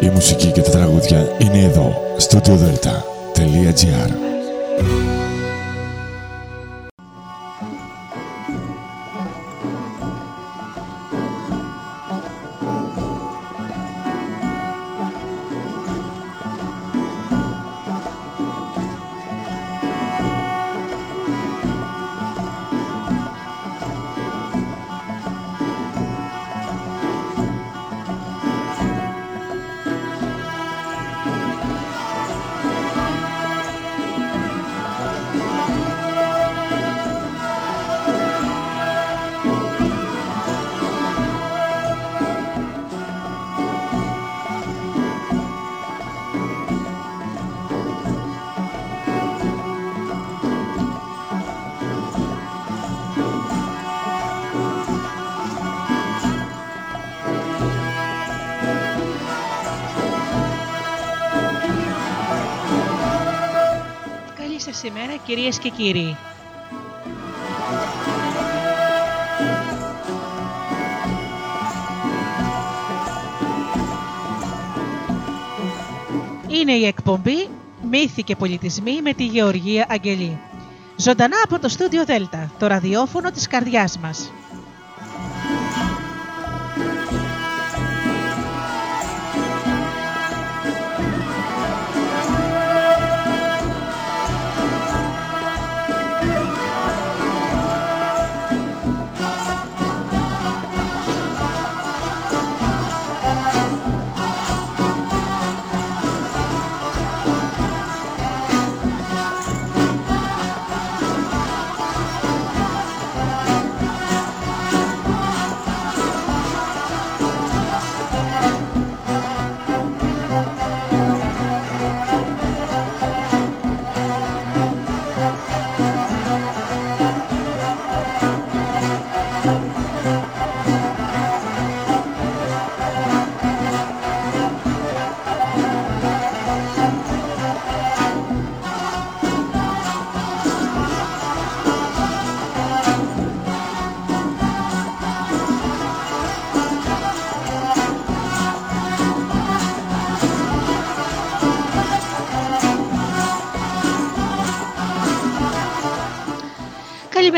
Η μουσική και τα τραγούδια είναι εδώ, στο studiodelta.gr κύριοι. Είναι η εκπομπή «Μύθοι και πολιτισμοί» με τη Γεωργία Αγγελή. Ζωντανά από το στούντιο Δέλτα, το ραδιόφωνο της καρδιάς μας.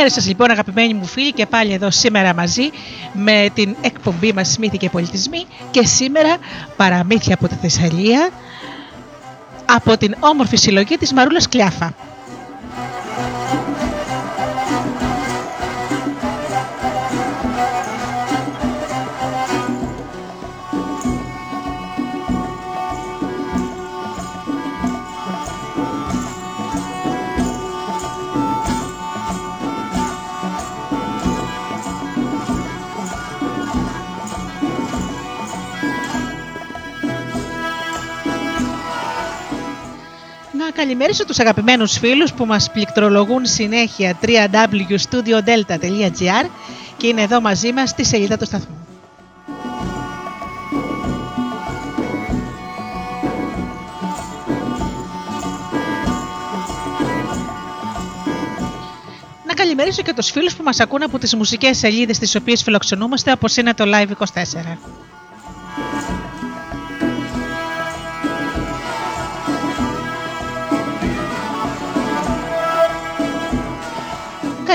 Καλημέρα σας λοιπόν αγαπημένοι μου φίλοι και πάλι εδώ σήμερα μαζί με την εκπομπή μας Μύθοι και Πολιτισμοί και σήμερα παραμύθια από τη Θεσσαλία από την όμορφη συλλογή της Μαρούλας Κλιάφα. Καλημερίσω τους αγαπημένους φίλους που μας πληκτρολογούν συνέχεια www.studiodelta.gr και είναι εδώ μαζί μας στη σελίδα του σταθμού. Να καλημερίσω και τους φίλους που μας ακούν από τις μουσικές σελίδες τις οποίες φιλοξενούμαστε όπως είναι το Live 24.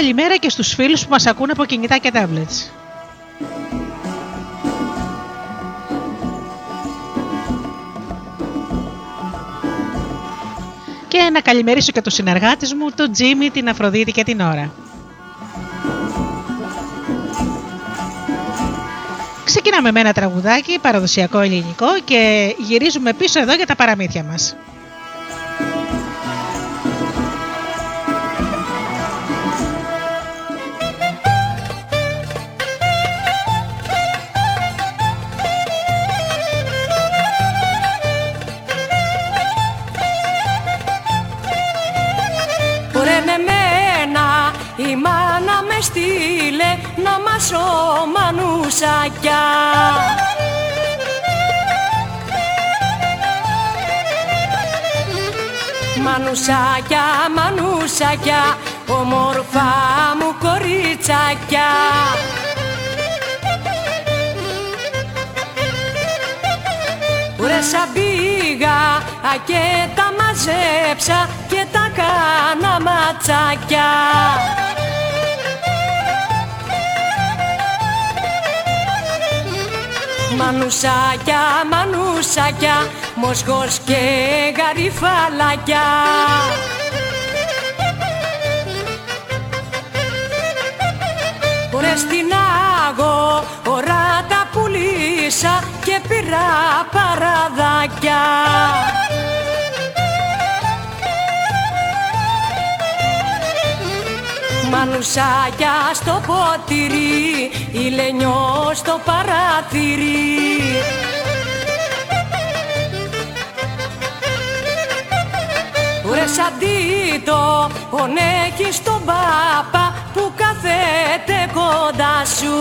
Καλημέρα και στους φίλους που μας ακούν από κινητά και tablets. Και να καλημερίσω και τους συνεργάτες μου, τον Τζίμι, την Αφροδίτη και την Ωρα. Ξεκινάμε με ένα τραγουδάκι, παραδοσιακό ελληνικό και γυρίζουμε πίσω εδώ για τα παραμύθια μας. Στείλε να μασώ μανουσακιά Μανουσάκια, μανουσάκια, ομορφά μου κοριτσάκια. Βρέσα πήγα και τα μαζέψα και τα κάνα ματσάκια Μανουσάκια, μανουσάκια, μοσχός και γαριφαλάκια. Ρε στην άγω, ώρα τα πουλήσα και πήρα παραδάκια Μανουσάκια στο ποτήρι, ηλενιό στο παραθύρι Ρε σαντίτο, ονέχεις τον πάπα που κάθεται κοντά σου.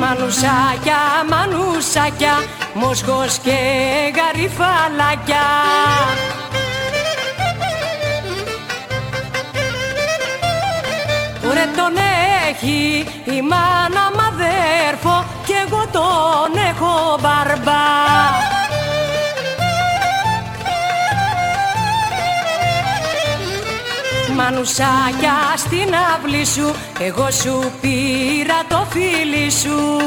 Μανουσάκια, μανουσάκια, μοσχός και γαριφαλάκια Ρε τον έχει η μάνα μ' αδέρφο κι εγώ τον έχω μπαρμπά. Μανουσάκια στην αυλή σου εγώ σου πήρα το φίλι σου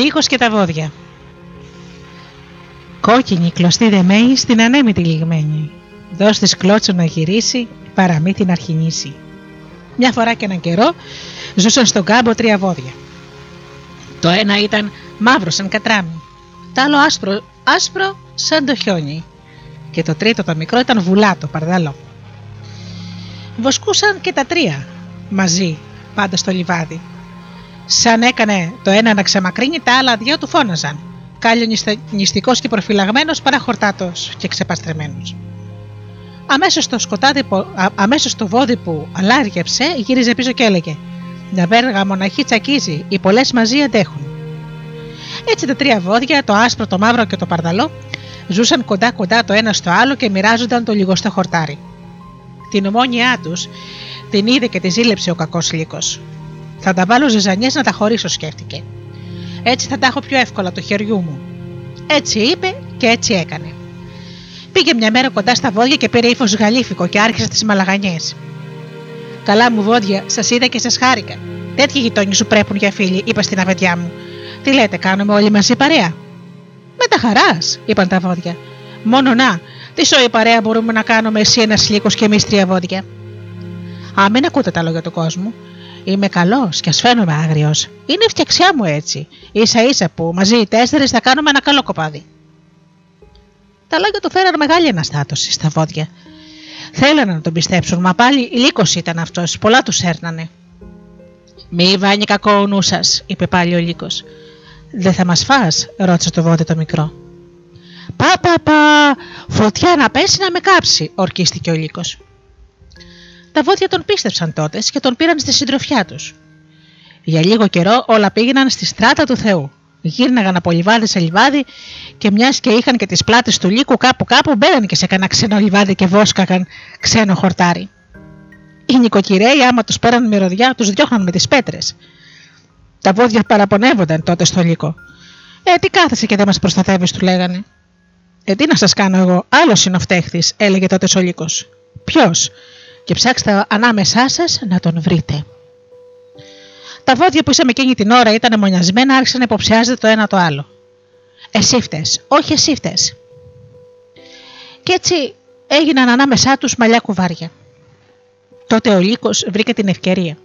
ο λύκος και τα βόδια. Κόκκινη κλωστή δεμένη στην ανέμητη λιγμένη. Δώσ' της κλώτσο να γυρίσει, παραμύθι να αρχινήσει. Μια φορά και έναν καιρό ζούσαν στον κάμπο τρία βόδια. Το ένα ήταν μαύρο σαν κατράμι, το άλλο άσπρο, άσπρο σαν το χιόνι και το τρίτο το μικρό ήταν βουλάτο, παρδαλό. Βοσκούσαν και τα τρία μαζί πάντα στο λιβάδι Σαν έκανε το ένα να ξεμακρύνει, τα άλλα δυο του φώναζαν. Κάλιο νηστικό και προφυλαγμένος παρά χορτάτος και ξεπαστρεμένος. Αμέσως το, σκοτάδι, αμέσως το βόδι που αλάργεψε γύριζε πίσω και έλεγε: Μια βέργα μοναχή τσακίζει, οι πολλές μαζί αντέχουν. Έτσι τα τρία βόδια, το άσπρο, το μαύρο και το παρδαλό, ζούσαν κοντά κοντά το ένα στο άλλο και μοιράζονταν το λιγοστό χορτάρι. Την ομόνια τους την είδε και τη ζήλεψε ο κακός λύκος. Θα τα βάλω ζεζανιές να τα χωρίσω, σκέφτηκε. Έτσι θα τα έχω πιο εύκολα το χεριού μου. Έτσι είπε και έτσι έκανε. Πήγε μια μέρα κοντά στα βόδια και πήρε ύφος γαλήφικο και άρχισε τις μαλαγανιές. Καλά μου βόδια, σας είδα και σας χάρηκα. Τέτοιοι γειτόνιοι σου πρέπουν για φίλοι, είπα στην αβεντιά μου. Τι λέτε, κάνουμε όλοι μαζί παρέα; Με τα χαράς, είπαν τα βόδια. Μόνο να, τι σόη παρέα μπορούμε να κάνουμε εσύ ένας λύκος και εμείς τρία βόδια. Α, μην ακούτε τα λόγια του κόσμου. Είμαι καλός και ας φαίνομαι άγριος. Είναι φτιαξιά μου έτσι. σα ίσα που μαζί οι τέσσερις θα κάνουμε ένα καλό κοπάδι. Τα λόγια του φέραν μεγάλη αναστάτωση στα βόδια. Θέλανε να τον πιστέψουν, μα πάλι λύκος ήταν αυτός, πολλά τους έρνανε. Μη βάνει κακό ο νους σας, είπε πάλι ο λύκος. Δεν θα μας φά, ρώτησε το βόδι το μικρό. Πα, πα, πα, Φωτιά να πέσει να με κάψει, ορκίστηκε ο λύκος. Τα βόδια τον πίστεψαν τότε και τον πήραν στη συντροφιά τους. Για λίγο καιρό όλα πήγαιναν στη στράτα του Θεού. Γύρναγαν από λιβάδι σε λιβάδι και μιας και είχαν και τις πλάτες του λύκου κάπου κάπου μπαίναν και σε κανένα ξένο λιβάδι και βόσκαγαν ξένο χορτάρι. Οι νοικοκυρέοι, άμα τους πέραν μυρωδιά, τους διώχναν με τις πέτρες. Τα βόδια παραπονεύονταν τότε στο λύκο. Ε, τι κάθεσαι και δεν μας προστατεύεις, του λέγανε. Ε, τι να σας κάνω εγώ, άλλος είναι ο φταίχτης, έλεγε τότε ο λύκος. Ποιος, και ψάξτε ανάμεσά σας να τον βρείτε. Τα βόδια που είσαμε εκείνη την ώρα ήταν μονιασμένα, άρχισαν να υποψιάζεται το ένα το άλλο. Εσύ φταίς, όχι εσύ φταίς. Και έτσι έγιναν ανάμεσά τους μαλλιά κουβάρια. Τότε ο Λύκος βρήκε την ευκαιρία.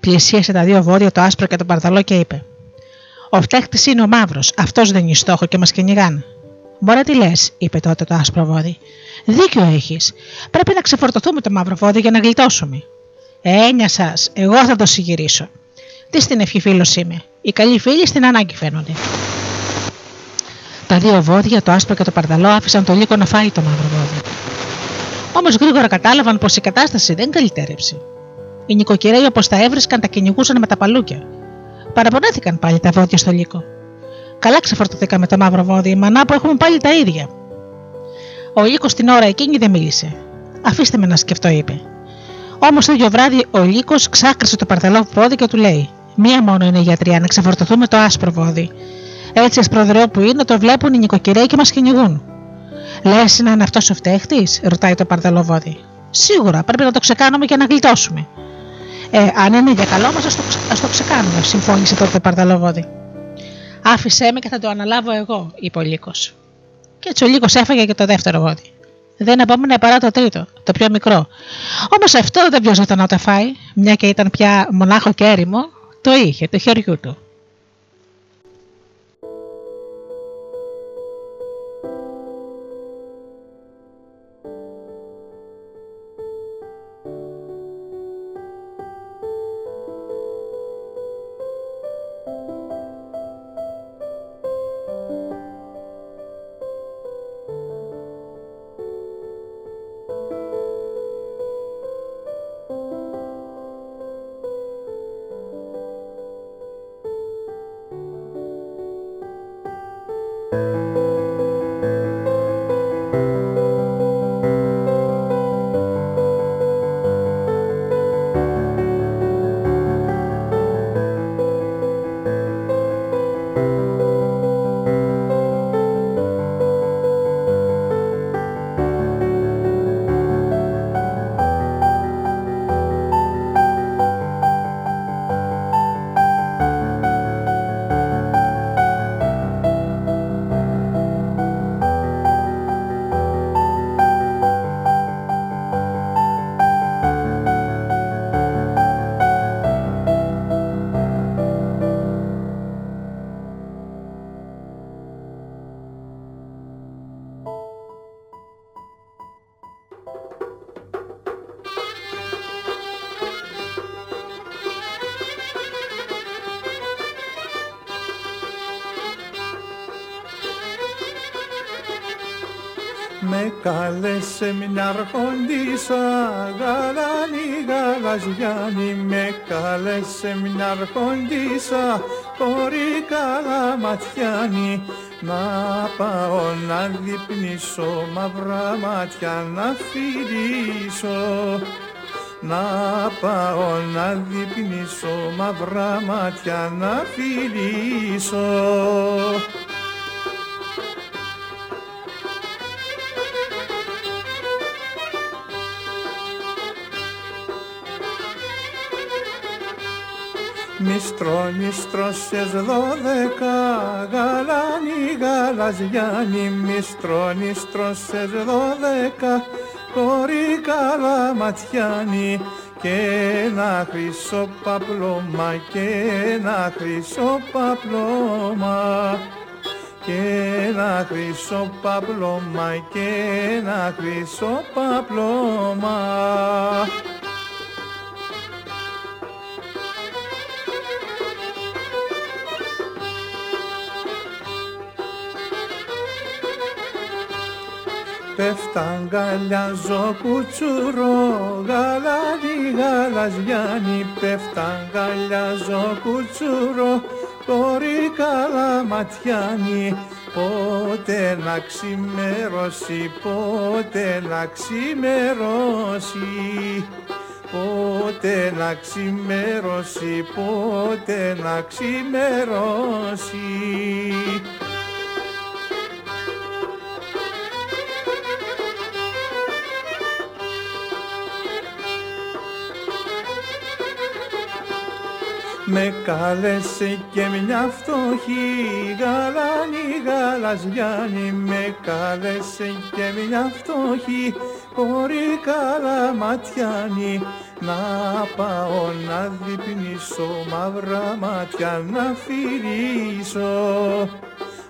Πλησίασε τα δύο βόδια, το άσπρο και το παρδαλό και είπε: Ο φταίχτης είναι ο μαύρος, αυτός δεν είναι στόχο και μας κυνηγάν. Μπορεί τι λες, είπε τότε το άσπρο βόδι. Δίκιο έχεις. Πρέπει να ξεφορτωθούμε το μαύρο βόδι για να γλιτώσουμε. Έννοια σας, εγώ θα το συγυρίσω. Τι στην ευχή φίλος είμαι. Οι καλοί φίλοι στην ανάγκη φαίνονται. Τα δύο βόδια, το άσπρο και το παρδαλό, άφησαν το λύκο να φάει το μαύρο βόδι. Όμως γρήγορα κατάλαβαν πως η κατάσταση δεν καλυτέρεψε. Οι νοικοκυρέοι όπως τα έβρισκαν τα κυνηγούσαν με τα παλούκια. Παραπονέθηκαν πάλι τα βόδια στο λύκο. Καλά ξεφορτωθήκαμε το μαύρο βόδι, μανά που έχουμε πάλι τα ίδια. Ο λύκος την ώρα εκείνη δεν μίλησε. Αφήστε με να σκεφτώ, είπε. Όμως το ίδιο βράδυ ο λύκος ξάκρισε το παρδαλό βόδι και του λέει: Μία μόνο είναι η γιατριά, να ξεφορτωθούμε το άσπρο βόδι. Έτσι ασπροδρεό που είναι, το βλέπουν οι νοικοκυρέοι και μας κυνηγούν. Λες να είναι αυτός ο φταίχτης, ρωτάει το παρδαλό βόδι. Σίγουρα πρέπει να το ξεκάνουμε και να γλιτώσουμε. Ε, αν είναι για καλό μας, ας το, το ξεκάνουμε, συμφώνησε τότε το παρδαλό βόδι. Άφησέ με και θα το αναλάβω εγώ, είπε ο Λύκος. Και έτσι ο Λύκος έφαγε και το δεύτερο βόδι. Δεν επόμενε παρά το τρίτο, το πιο μικρό. Όμως αυτό δεν βιαζόταν να το φάει, μια και ήταν πια μονάχο και έρημο, το είχε, το χεριού του. Σε μια αρχοντίσα γαλάνη γαλαζιάνη με κάλεσε μια αρχοντίσα χωρί καλαματιάνη να πάω να διπνήσω μαύρα μάτια να φιλήσω. Να πάω να διπνήσω μαύρα μάτια να φιλήσω Μιστρώνιστρωσες δώδεκα γαλάνι γαλαζιάνι Μιστρώνιστρωσες δώδεκα κόρη καλαματιάνι και ένα χρυσό παπλώμα και ένα χρυσό παπλώμα. Και ένα χρυσό παπλώμα και ένα χρυσό παπλώμα πέφτα αγκαλιάζω κουτσουρό γαλάνι γαλαζιάνι. Πέφτα αγκαλιάζω κουτσουρό κόρη καλαματιάνι πότε να ξημερώσει πότε να ξημερώσει. Πότε να ξημερώσει πότε να ξημερώσει Με κάλεσε και μια φτωχή γαλάνη γαλαζιάνη Με κάλεσε και μια φτωχή κόρη καλαματιάνη Να πάω να διπνήσω μαύρα μάτια να φυρίσω.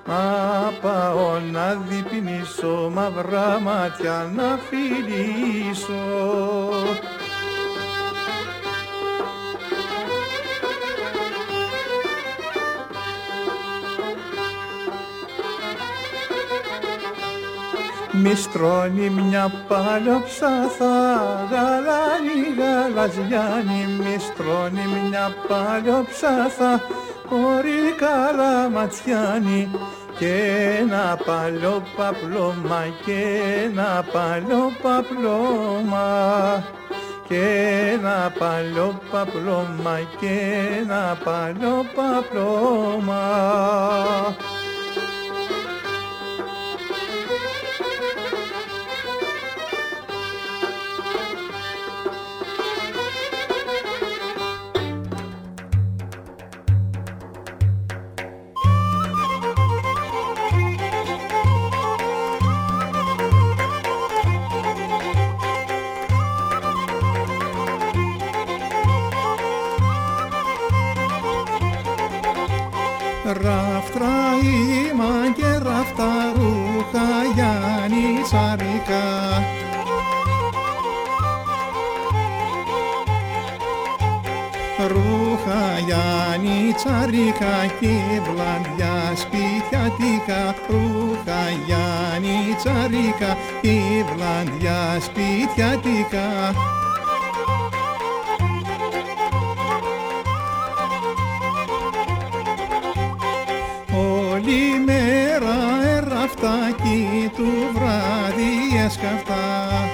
Να πάω να διπνήσω μαύρα μάτια να φυρίσω Μη στρώνει μια παλιοψάθα, γαλάνι γαλαζιάνι, μη στρώνει μια παλιοψάθα, κόρη καλαματιάνι, και ένα παλιό παπλώμα, και ένα παλιό παπλώμα, και ένα παλιό παπλώμα, και ένα παλιό παπλώμα. Σαρίκα Ρούχα Γιάννη Τσαρίκα και βλαντιά σπιτιατικά Ρούχα Γιάννη Τσαρίκα και βλαντιά σπιτιατικά έσκαφτα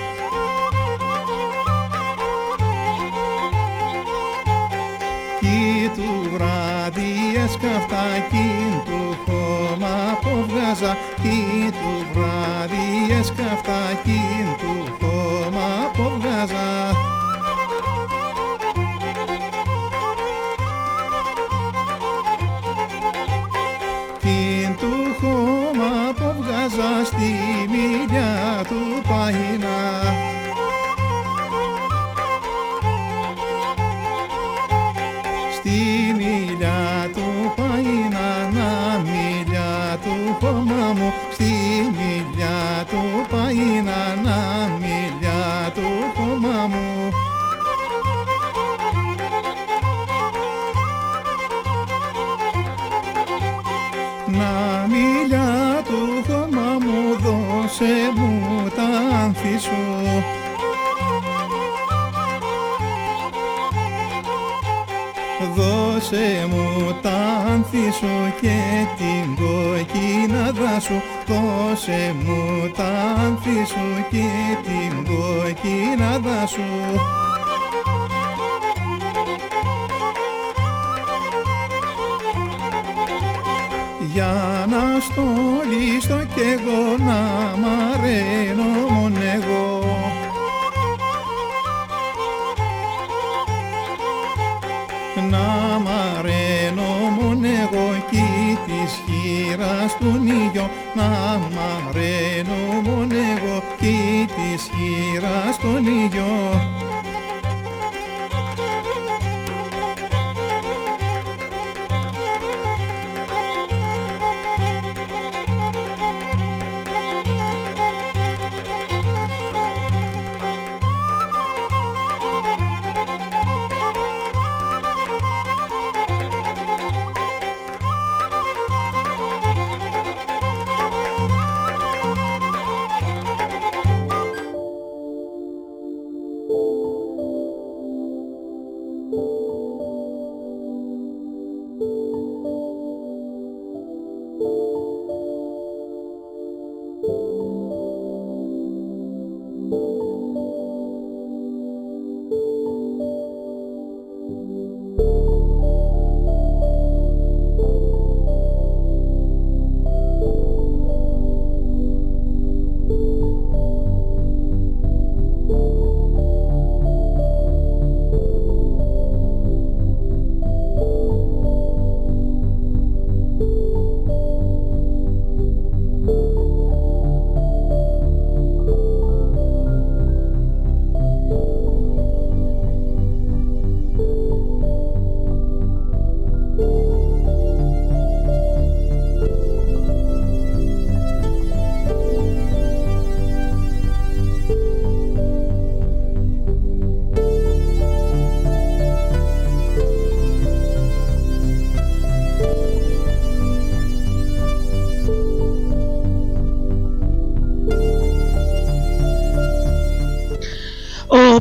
Κι του βράδυ έσκαφτάκι του χώμα αποβγάζα. Κι του βράδυ έσκαφτάκι του χώμα αποβγάζα σου και την κοκκινάδα σου Δώσε μου τα άνθη σου και την κοκκινάδα σου Για να στολίσω κι εγώ να τον ήλιο Να μ' μόνο εγώ κι της χείρας τον ήλιο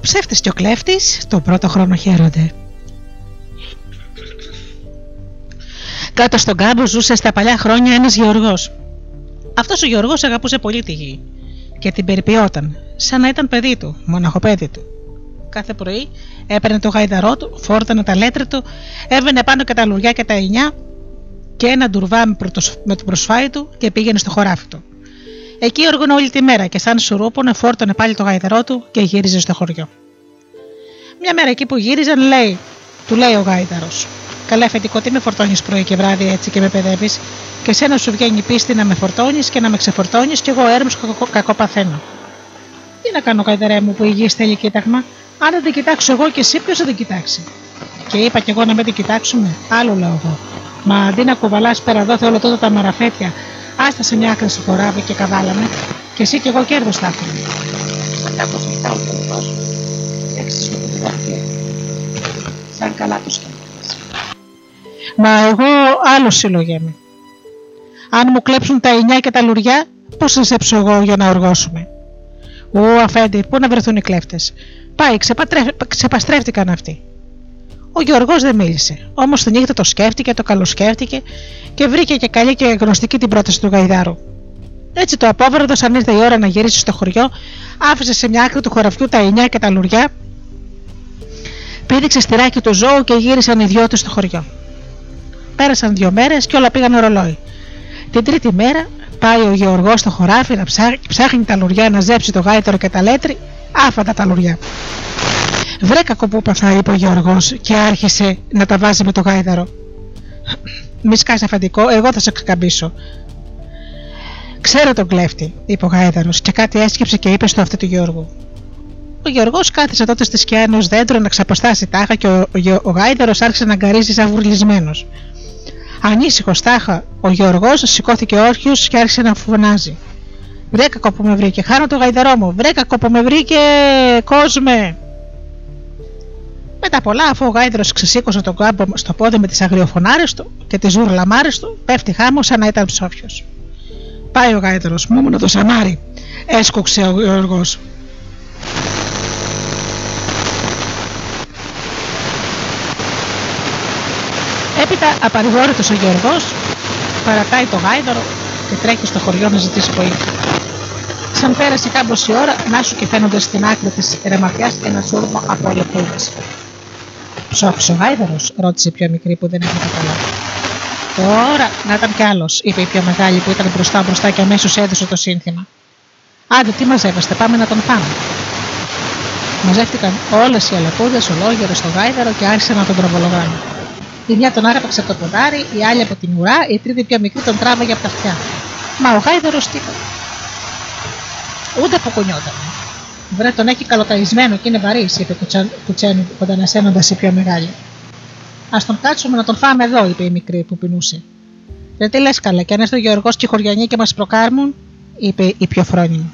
ψεύτης και ο κλέφτης τον πρώτο χρόνο χαίρονται. Κάτω στον κάμπο ζούσε στα παλιά χρόνια ένας γεωργός. Αυτός ο γεωργός αγαπούσε πολύ τη γη και την περιποιόταν, σαν να ήταν παιδί του, μοναχοπέδι του. Κάθε πρωί έπαιρνε το γαϊδαρό του, φόρτανε τα λέτρα του, έβαινε πάνω και τα λουριά και τα εννιά και ένα ντουρβά με το προσφάι του και πήγαινε στο χωράφι του. Εκεί όργωνε όλη τη μέρα και σαν σουρούπωνε φόρτωνε πάλι το γαϊδαρό του και γύριζε στο χωριό. Μια μέρα εκεί που γύριζαν λέει, του λέει ο γάιδαρο: Καλά, αφεντικό, τι με φορτώνεις πρωί και βράδυ έτσι και με παιδεύεις, και σένα σου βγαίνει πίστη να με φορτώνεις και να με ξεφορτώνεις, και εγώ έρμος κακό, κακό παθαίνω. Τι να κάνω, γαϊδαρέ μου, που η γη θέλει κοίταγμα, αν δεν την κοιτάξω εγώ και εσύ, ποιος θα την κοιτάξει; Και είπα κι εγώ να μην την κοιτάξουμε, άλλο λέω εγώ. Μα αντί να κουβαλάς πέρα εδώ όλο τότε τα μαραφέτια, άστα σε μια άκρη στο χωράβι και καβάλαμε, και εσύ κι εγώ κέρδο θα έχουμε. Σαν κάπω κοιτάω το δικό σου. Έξω το Σαν καλά το σκέφτεσαι. Μα εγώ άλλο συλλογέμαι. Αν μου κλέψουν τα εννιά και τα λουριά, πώς θα σε εγώ για να οργώσουμε; Ου, αφέντη, πού να βρεθούν οι κλέφτες; Πάει, ξεπαστρέφτηκαν αυτοί. Ο Γιώργος δεν μίλησε. Όμως τη νύχτα το σκέφτηκε, το καλοσκέφτηκε και βρήκε και καλή και γνωστική την πρόταση του Γαϊδάρου. Έτσι το απόβραδος, αν ήρθε η ώρα να γυρίσει στο χωριό, άφησε σε μια άκρη του χωραφιού τα εννιά και τα λουριά, πήδηξε στηράκι του ζώου και γύρισαν οι δυο τους στο χωριό. Πέρασαν δύο μέρες και όλα πήγαν ρολόι. Την τρίτη μέρα πάει ο Γεωργό στο χωράφι να ψάχνει, τα λουριά να ζέψει το γάιτρο και τα λέτρη, άφατα τα λουριά. Βρε κακοπούπαθα, είπε ο Γιώργος και άρχισε να τα βάζει με το γάιδαρο. Μη σκάσεις αφαντικό, εγώ θα σε ξεκαμπήσω. Ξέρω τον κλέφτη, είπε ο γάιδαρος και κάτι έσκυψε και είπε στο αυτή του Γιώργου. Ο Γιώργος κάθισε τότε στη σκιά ενός δέντρου να ξαποστάσει τάχα και ο, ο, ο γάιδαρος άρχισε να αγκαρίζει σαν βουρλισμένος. Ανήσυχο τάχα, ο Γιώργος σηκώθηκε όρθιος και άρχισε να φωνάζει. Βρε κακό που με βρήκε, χάνω το γαϊδαρό μου. Βρε κακό που με βρήκε, κόσμε. Μετά πολλά, αφού ο γάιδρος ξεσήκωσε τον κάμπο στο πόδι με τις αγριοφωνάρες του και τις ζουρλαμάρες του, πέφτει χάμος σαν να ήταν ψόφιος. Πάει ο γάιδρος, μου να το σαμάρι, έσκοξε ο Γιώργος. Έπειτα απαρηγόρητος ο Γιώργος παρατάει το γάιδαρο και τρέχει στο χωριό να ζητήσει βοήθεια. Σαν πέρασε κάμποση ώρα, να σου και φαίνονται στην άκρη της ρεματιά ένα σούρμο από ολοπούλε. Ψόφι ο γάιδαρος, ρώτησε η πιο μικρή που δεν είχε καταλάβει. Τώρα να ήταν κι άλλος, είπε η πιο μεγάλη που ήταν μπροστά μπροστά και αμέσως έδωσε το σύνθημα. Άντε, τι μαζεύεστε, πάμε να τον φάμε. Μαζεύτηκαν όλες οι αλεπούδες ολόγερε στο γάιδαρο και άρχισαν να τον τροβολογάνε. Η μια τον άραπαξε από το ποδάρι, η άλλη από την ουρά, η τρίτη πιο μικρή τον τράβαγε από τα αυτιά. Μα ο γάιδαρος τίποτα. Ούτε αποκουνιόταν. Βρε τον έχει καλοταϊσμένο και είναι βαρύς, είπε κουτσένου κοντανασένοντας η πιο μεγάλη. Α τον κάτσουμε να τον φάμε εδώ, είπε η μικρή που πεινούσε. Δεν τι λες καλά, και αν έρθει ο Γεωργό και οι χωριανοί και μας προκάρμουν, είπε η πιο φρόνιμη.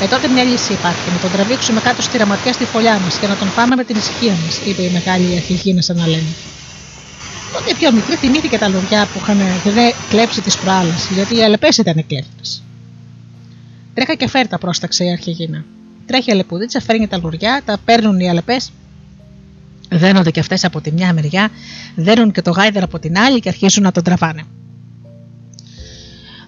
Ε, τότε μια λύση υπάρχει. Να τον τραβήξουμε κάτω στη ραματιά στη φωλιά μας και να τον πάμε με την ησυχία μας, είπε η μεγάλη αρχηγίνα σαν να λένε. Τότε η πιο μικρή θυμήθηκε τα λουριά που είχαν κλέψει τις προάλλες, γιατί οι αλεπές ήταν κλέφτες. Τρέχα και φέρτα, πρόσταξε η αρχηγίνα. Τρέχει η αλεπουδίτσα, φέρνει τα λουριά, τα παίρνουν οι αλεπές, δένονται και αυτές από τη μια μεριά, δένουν και το γάιδερ από την άλλη και αρχίζουν να τον τραβάνε.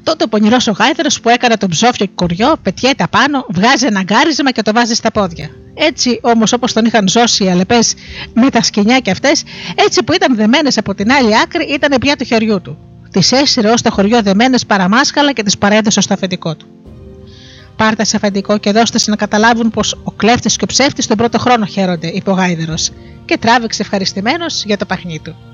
Τότε ο πονηρός ο γάιδερος που έκανε τον ψόφιο και κοριό πετιέται απάνω, βγάζει ένα γκάρισμα και το βάζει στα πόδια. Έτσι όμως όπως τον είχαν ζώσει οι αλεπές με τα σκηνιά και αυτές, έτσι που ήταν δεμένες από την άλλη άκρη ήταν πια του χεριού του. Τις έσυρε ως το χωριό δεμένες παραμάσκαλα και τις παρέδωσε στο αφεντικό του. Πάρτε σε αφεντικό και δώστε να καταλάβουν πως ο κλέφτης και ο ψεύτης τον πρώτο χρόνο χαίρονται, είπε ο Γάιδερος, και τράβηξε ευχαριστημένος για το παχνί του.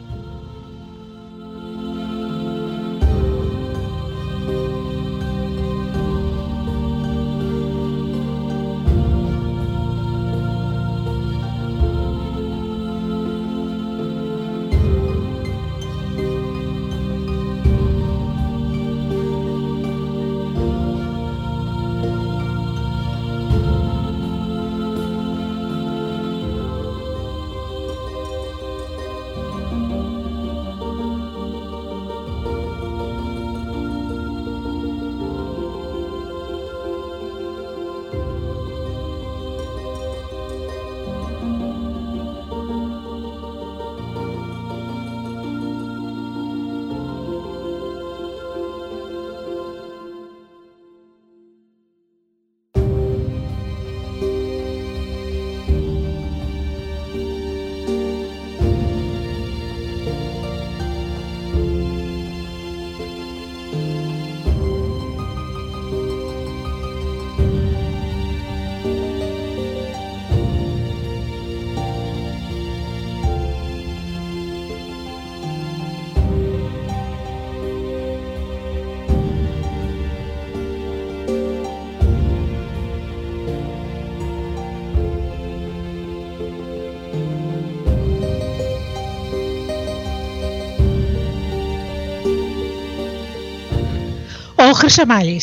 Χρυσομάλη.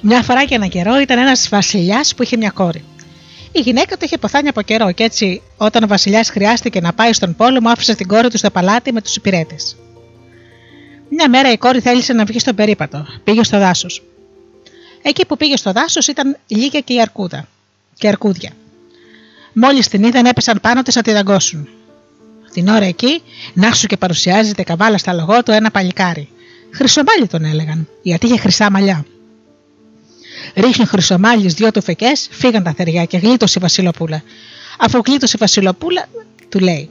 Μια φορά και ένα καιρό ήταν ένας βασιλιάς που είχε μια κόρη. Η γυναίκα του είχε ποθάνει από καιρό και έτσι, όταν ο βασιλιάς χρειάστηκε να πάει στον πόλεμο, άφησε την κόρη του στο παλάτι με τους υπηρέτες. Μια μέρα η κόρη θέλησε να βγει στον περίπατο. Πήγε στο δάσος. Εκεί που πήγε στο δάσος ήταν λίγα και η αρκούδα. Και αρκούδια. Μόλις την είδαν, έπεσαν πάνω της να τη δαγκώσουν. Την ώρα εκεί, να σου και παρουσιάζεται καβάλα στα λογό του ένα παλικάρι. Χρυσομάλι τον έλεγαν, γιατί είχε χρυσά μαλλιά. Ρίχνει ο Χρυσομάλη δυο του φεκέ, φύγαν τα θεριά και γλίτωσε η Βασιλοπούλα. Αφού γλίτωσε η Βασιλοπούλα, του λέει: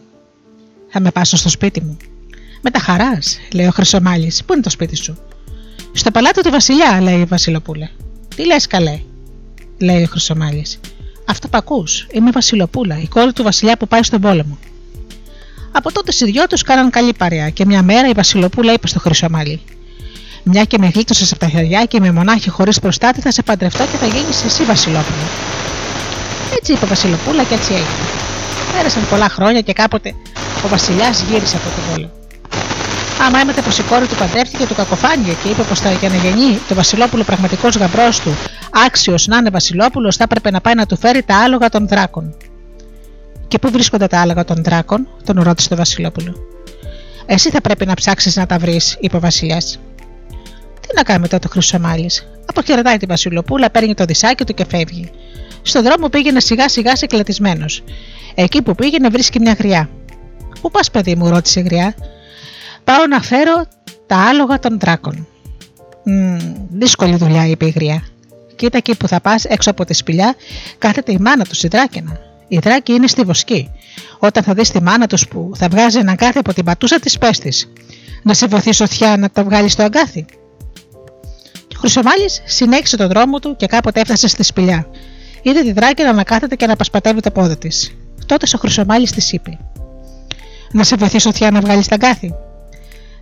Θα με πάσω στο σπίτι μου. Με τα χαράς, λέει ο Χρυσομάλης, πού είναι το σπίτι σου; Στο παλάτι του Βασιλιά, λέει η Βασιλοπούλα. Τι λες, καλέ, λέει ο Χρυσομάλης. Αυτό που ακούς, είμαι Βασιλοπούλα, η κόρη του Βασιλιά που πάει στον πόλεμο. Από τότε οι δυο του κάναν καλή παρέα και μια μέρα η Βασιλοπούλα είπε στο Χρυσομάλη: Μια και με γλίτωσες από τα χέρια και με μονάχη χωρίς προστάτη θα σε παντρευτώ και θα γίνεις εσύ Βασιλόπουλο. Έτσι είπε η Βασιλοπούλα και έτσι έγινε. Πέρασαν πολλά χρόνια και κάποτε ο Βασιλιάς γύρισε από τον πόλεμο. Άμα έμαθε πως η κόρη του παντρεύτηκε, του κακοφάνηκε και είπε πως για να γεννεί το Βασιλόπουλο πραγματικός γαμπρός του, άξιος να είναι Βασιλόπουλος, θα έπρεπε να πάει να του φέρει τα άλογα των δράκων. Και πού βρίσκονται τα άλογα των δράκων, τον ρώτησε το Βασιλόπουλο. Εσύ θα πρέπει να ψάξεις να τα βρεις, είπε ο Βασιλιάς. Τι να κάνει τότε ο Χρυσομάλης; Αποχαιρετάει την Βασιλοπούλα, παίρνει το δισάκι του και φεύγει. Στον δρόμο πήγαινε σιγά σιγά συγκλατισμένος. Εκεί που πήγαινε βρίσκει μια γριά. Πού πας, παιδί μου, ρώτησε η γριά. Πάω να φέρω τα άλογα των δράκων. Μ, δύσκολη δουλειά, είπε η γριά. Κοίτα εκεί που θα πας, έξω από τη σπηλιά, κάθεται η μάνα του, η δράκαινα. Η δράκη είναι στη βοσκή. Όταν θα δεις τη μάνα τους που θα βγάζει ένα αγκάθι από την πατούσα της, πες Να σε βοηθήσω, θιά, να το βγάλεις στο αγκάθι. Και ο Χρυσομάλης συνέχισε τον δρόμο του και κάποτε έφτασε στη σπηλιά. Είδε τη δράκη να ανακάθεται και να πασπατεύει το πόδι της. Τότε ο Χρυσομάλης της είπε: Να σε βοηθήσω, θιά, να βγάλεις τα αγκάθι.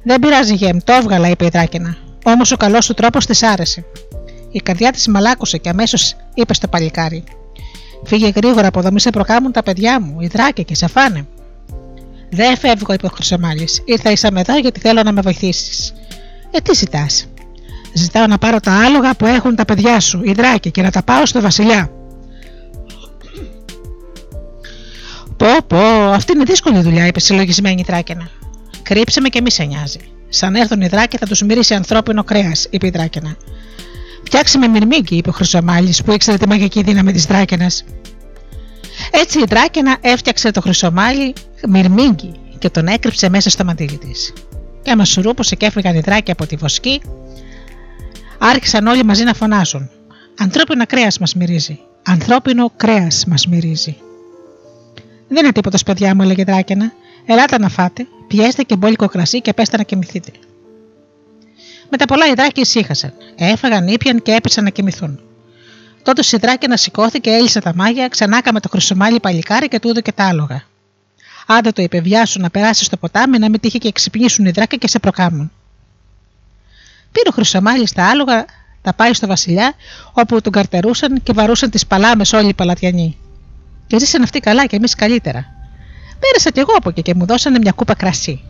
Δεν πειράζει, Γεμ, το έβγαλα, είπε η δράκαινα. Όμως ο καλός του τρόπος της άρεσε. Η καρδιά της μαλάκωσε και αμέσως είπε στο παλικάρι: Φύγε γρήγορα από εδώ, μη σε προκάμουν τα παιδιά μου, οι δράκε και σε φάνε. Δεν φεύγω, είπε ο Χρυσομάλης. Ήρθα ίσα με εδώ γιατί θέλω να με βοηθήσεις. Ε, τι ζητάς; Ζητάω να πάρω τα άλογα που έχουν τα παιδιά σου, οι δράκε, και να τα πάω στο Βασιλιά. Πω, πω, αυτή είναι δύσκολη δουλειά, είπε συλλογισμένη η Δράκαινα. Κρύψε με και μη σε νοιάζει. Σαν έρθουν οι δράκε θα τους μυρίσει ανθρώπινο κρέας, είπε η Δράκαινα. Φτιάξε με μυρμήγκι, είπε ο Χρυσομάλης που ήξερε τη μαγική δύναμη της Δράκαινα. Έτσι η Δράκαινα έφτιαξε το Χρυσομάλη μυρμήγκι και τον έκρυψε μέσα στο μαντίλι της. Και άμα σουρούπωσε και έφυγαν οι δράκοι από τη βοσκή, άρχισαν όλοι μαζί να φωνάζουν. Ανθρώπινο κρέας μας μυρίζει. Ανθρώπινο κρέας μας μυρίζει. Δεν είναι τίποτα, παιδιά μου, έλεγε η Δράκαινα. Ελάτε να φάτε, πιέστε και μπόλικο κρασί και πέστε να κοιμηθείτε. Με τα πολλά οι δράκοι ησύχασαν. Έφαγαν, ήπιαν και έπεσαν να κοιμηθούν. Τότε η δράκη σηκώθηκε, έλυσε τα μάγια, ξανάκα με το χρυσομάλι παλικάρι και τούδο και τα άλογα. Άντε το είπε, βιάσου να περάσεις στο ποτάμι να μην τύχει και ξυπνήσουν οι δράκοι και σε προκάμουν. Πήρε ο χρυσομάλι στα άλογα, τα πάει στο βασιλιά, όπου τον καρτερούσαν και βαρούσαν τις παλάμες όλοι οι παλατιανοί. Και ζήσαν αυτοί καλά και εμείς καλύτερα. Πέρασα κι εγώ από εκεί και μου δώσανε μια κούπα κρασί.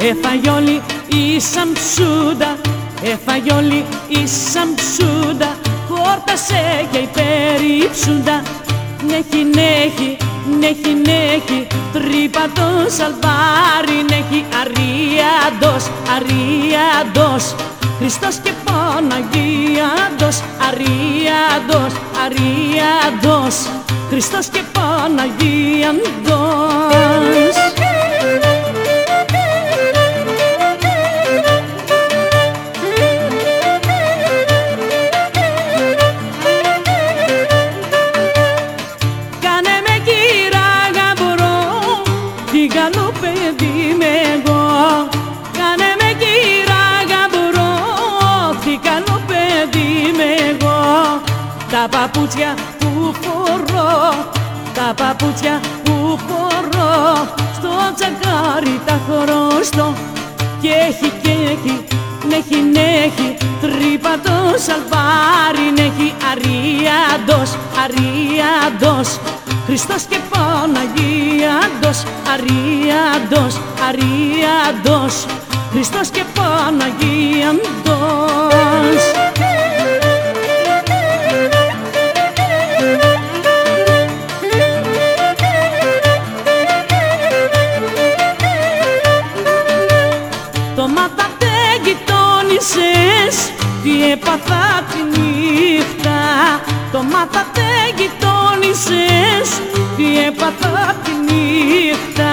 Έφαγε όλη η σαμψούντα έφαγε όλη η σαμψούντα χόρτασε και υπερήψουντα νέχει νέχει νέχει νέχει. Τρύπα το σαλβάρι νέχει αρίαντος αρίαντος. Χριστός και Παναγίαντος, Αρίαντος, Αρίαντος, Χριστός και Παναγίαντος. Παπούτσια που φορώ, τα παπούτσια που φορώ. Στο τσακάρι τα χρωστώ και έχει και έχει, νέχει νέχει. Τρύπα το σαλβάρι νέχει αρίαντος, αρίαντος. Χριστός και Παναγίαντος, αρίαντος, αρίαντος. Χριστός και Παναγίαντος τι έπαθα τη νύχτα. Το μάθα δεν γειτόνισες τι έπαθα τη νύχτα.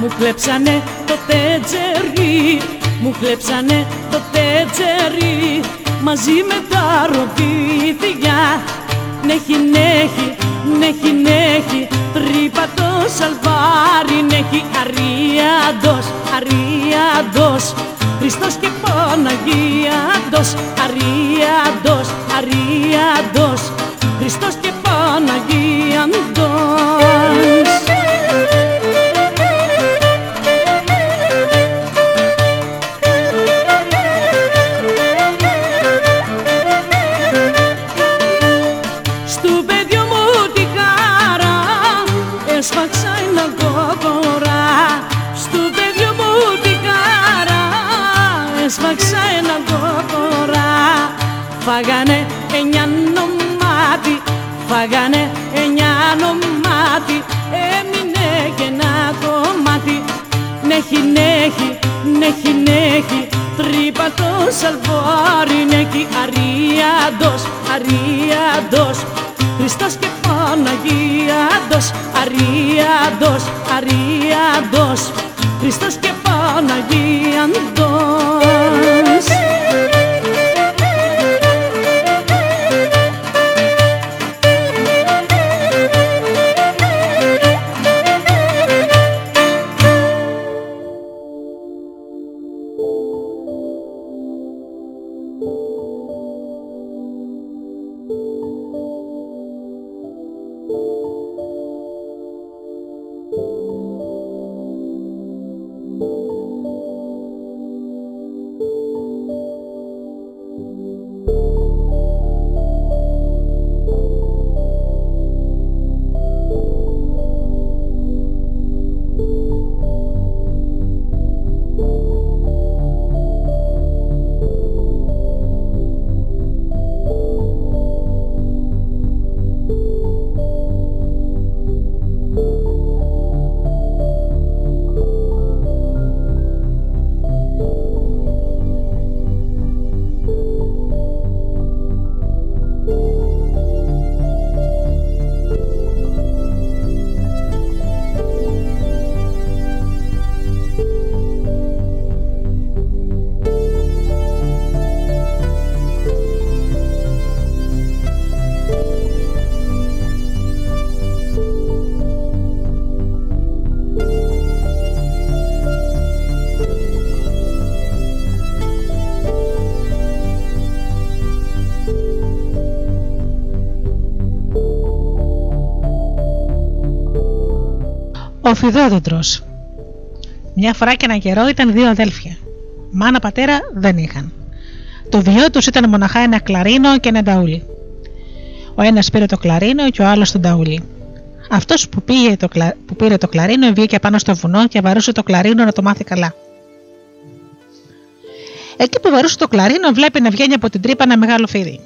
Μου κλέψανε το τέτζερι μου κλέψανε το τέτζερι μαζί με τα ροπίδια νέχει νέχει νέχει νέχει τρύπα το σαλβάρι νέχει αρίαντος αρίαντος. Χριστός και Παναγίαντος, Αρίαντος, Αρίαντος, Χριστός και Παναγίαντος. Φάγανε εννιά νομάτι, φάγανε εννιά νομάτι. Έμεινε και ένα κομμάτι. Νέχει, νέχει, νέχει, νέχει Τρύπα το σαλβάρι νέχει Αρίαντος, αρίαντος. Χριστός και Παναγίαντος. Αρίαντος, αρίαντος. Χριστός και Παναγίαντος Ο Φιδόδεντρος Μια φορά και ένα καιρό ήταν δύο αδέλφια. Μάνα πατέρα δεν είχαν. Το βιό τους ήταν μοναχά ένα κλαρίνο και ένα νταούλι. Ο ένας πήρε το κλαρίνο και ο άλλος τον ταούλι. Αυτός που, το που πήρε το κλαρίνο βγήκε πάνω στο βουνό και βαρούσε το κλαρίνο να το μάθει καλά. Εκεί που βαρούσε το κλαρίνο, βλέπει να βγαίνει από την τρύπα ένα μεγάλο φίδι.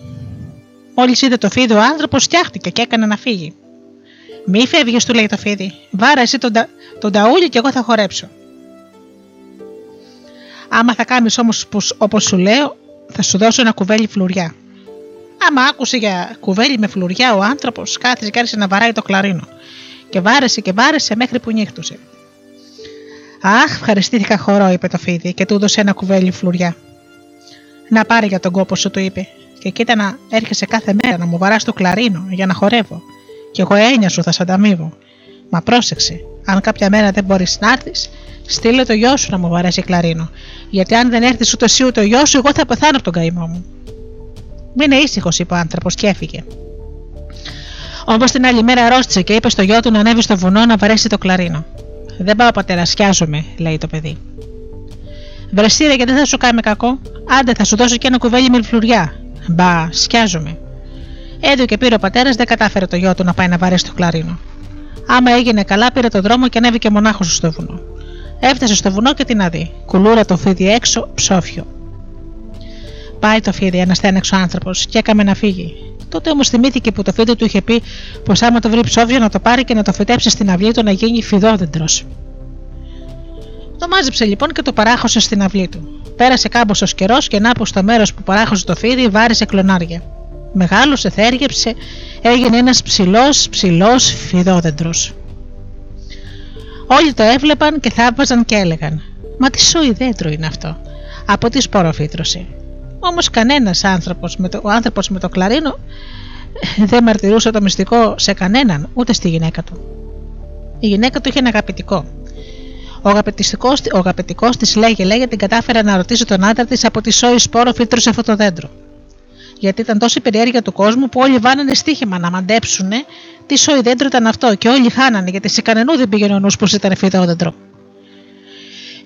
Μόλις είδε το φίδι, ο άνθρωπος φτιάχτηκε και έκανε να φύγει. Μη φεύγεις, του λέει το φίδι. Βάρα εσύ τον, τα... τον ταούλι και εγώ θα χορέψω. Άμα θα κάνεις όμως όπως σου λέω, θα σου δώσω ένα κουβέλι φλουριά. Άμα άκουσε για κουβέλι με φλουριά, ο άνθρωπος κάθισε και άρχισε να βαράει το κλαρίνο. Και βάρεσε και βάρεσε μέχρι που νύχτωσε. Αχ, ευχαριστήθηκα χορό, είπε το φίδι και του έδωσε ένα κουβέλι φλουριά. Να πάρει για τον κόπο σου, του είπε, και κοίτα να έρχεσαι κάθε μέρα να μου βαράς το κλαρίνο για να χορεύω. Και εγώ έννοια σου θα σε ανταμείβω. Μα πρόσεξε, αν κάποια μέρα δεν μπορείς να έρθεις, στείλε το γιο σου να μου βαρέσει κλαρίνο. Γιατί αν δεν έρθεις ούτε εσύ ούτε ο γιος σου, εγώ θα πεθάνω από τον καημό μου. Μην είναι ήσυχος, είπε ο άνθρωπος και έφυγε. Όμως την άλλη μέρα αρρώστησε και είπε στο γιο του να ανέβει στο βουνό να βαρέσει το κλαρίνο. Δεν πάω πατέρα, σκιάζομαι, λέει το παιδί. Βρεστήρε και δεν θα σου κάνει κακό; Άντε, θα σου δώσω και ένα κουβέλι με φλουριά. Μπα, σκιάζομαι. Έδιο και πήρε ο πατέρας, δεν κατάφερε το γιο του να πάει να βαρέσει το κλαρίνο. Άμα έγινε καλά, πήρε τον δρόμο και ανέβηκε μονάχος στο βουνό. Έφτασε στο βουνό και την αδεί. Κουλούρα το φίδι έξω, ψόφιο. Πάει το φίδι, ένας στένεξο άνθρωπος, και έκαμε να φύγει. Τότε όμως θυμήθηκε που το φίδι του είχε πει πως άμα το βρει ψόφιο να το πάρει και να το φυτέψει στην αυλή του να γίνει φιδόδεντρος. Το μάζεψε λοιπόν και το παράχωσε στην αυλή του. Πέρασε κάμποσο καιρός και να που στο μέρος που παράχωσε το φίδι βάρισε κλονάρια. Μεγάλωσε, θέργεψε, έγινε ένας ψηλός ψηλός φιδόδεντρος. Όλοι το έβλεπαν και θαύμαζαν και έλεγαν: Μα τι σοϊ δέντρο είναι αυτό. Από τι σποροφύτρωσε. Όμως κανένας άνθρωπος, ο άνθρωπος με το κλαρίνο δεν μαρτυρούσε το μυστικό σε κανέναν, ούτε στη γυναίκα του. Η γυναίκα του είχε ένα αγαπητικό. Ο αγαπητικός της λέγε, λέγε, την κατάφερε να ρωτήσει τον άντρα της από τη σόη σπόρο φύτρωσε αυτό το δέντρο. Γιατί ήταν τόση περιέργεια του κόσμου που όλοι βάνανε στοίχημα να μαντέψουν τι σόη δέντρο ήταν αυτό και όλοι χάνανε γιατί σε κανενού δεν πήγαινε ο νους πως ήταν φυτόδεντρο.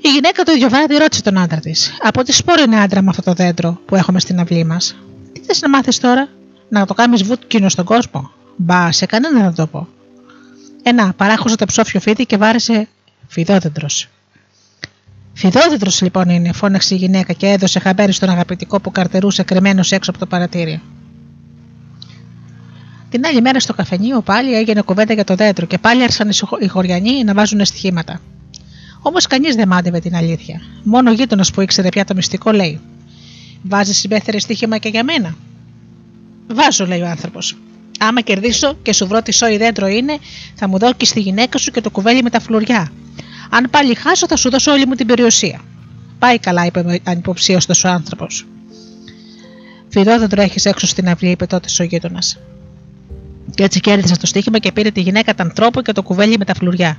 Η γυναίκα το ίδιο βράδυ ρώτησε τον άντρα της: Από τι σπόρο είναι άντρα με αυτό το δέντρο που έχουμε στην αυλή μας; Τι θες να μάθεις τώρα, να το κάνεις βούτκινο στον κόσμο; Μπα, σε κανένα να το πω. Ένα, παράχωσε το ψόφιο φίδι και βάρεσε φιδόδεντρο. Φιδόδεντρο λοιπόν είναι, φώναξε η γυναίκα και έδωσε χαμπέρι στον αγαπητικό που καρτερούσε κρυμμένος έξω από το παρατήριο. Την άλλη μέρα στο καφενείο πάλι έγινε κουβέντα για το δέντρο και πάλι άρχισαν οι χωριανοί να βάζουν στοιχήματα. Όμως κανείς δεν μάντευε την αλήθεια. Μόνο ο γείτονας που ήξερε πια το μυστικό λέει: Βάζει συμπέθερε στοίχημα και για μένα. Βάζω, λέει ο άνθρωπος. Άμα κερδίσω και σου βρω τι σόι δέντρο είναι, θα μου δώσει τη γυναίκα σου και το κουβέλι με τα φλουριά. Αν πάλι χάσω, θα σου δώσω όλη μου την περιουσία. Πάει καλά, είπε ανυποψίωστο ο άνθρωπος. Φιδό δεν τρέχεις έξω στην αυλή, είπε τότε ο γείτονας. Και έτσι κέρδισε το στοίχημα και πήρε τη γυναίκα τον τρόπο και το κουβέλι με τα φλουριά.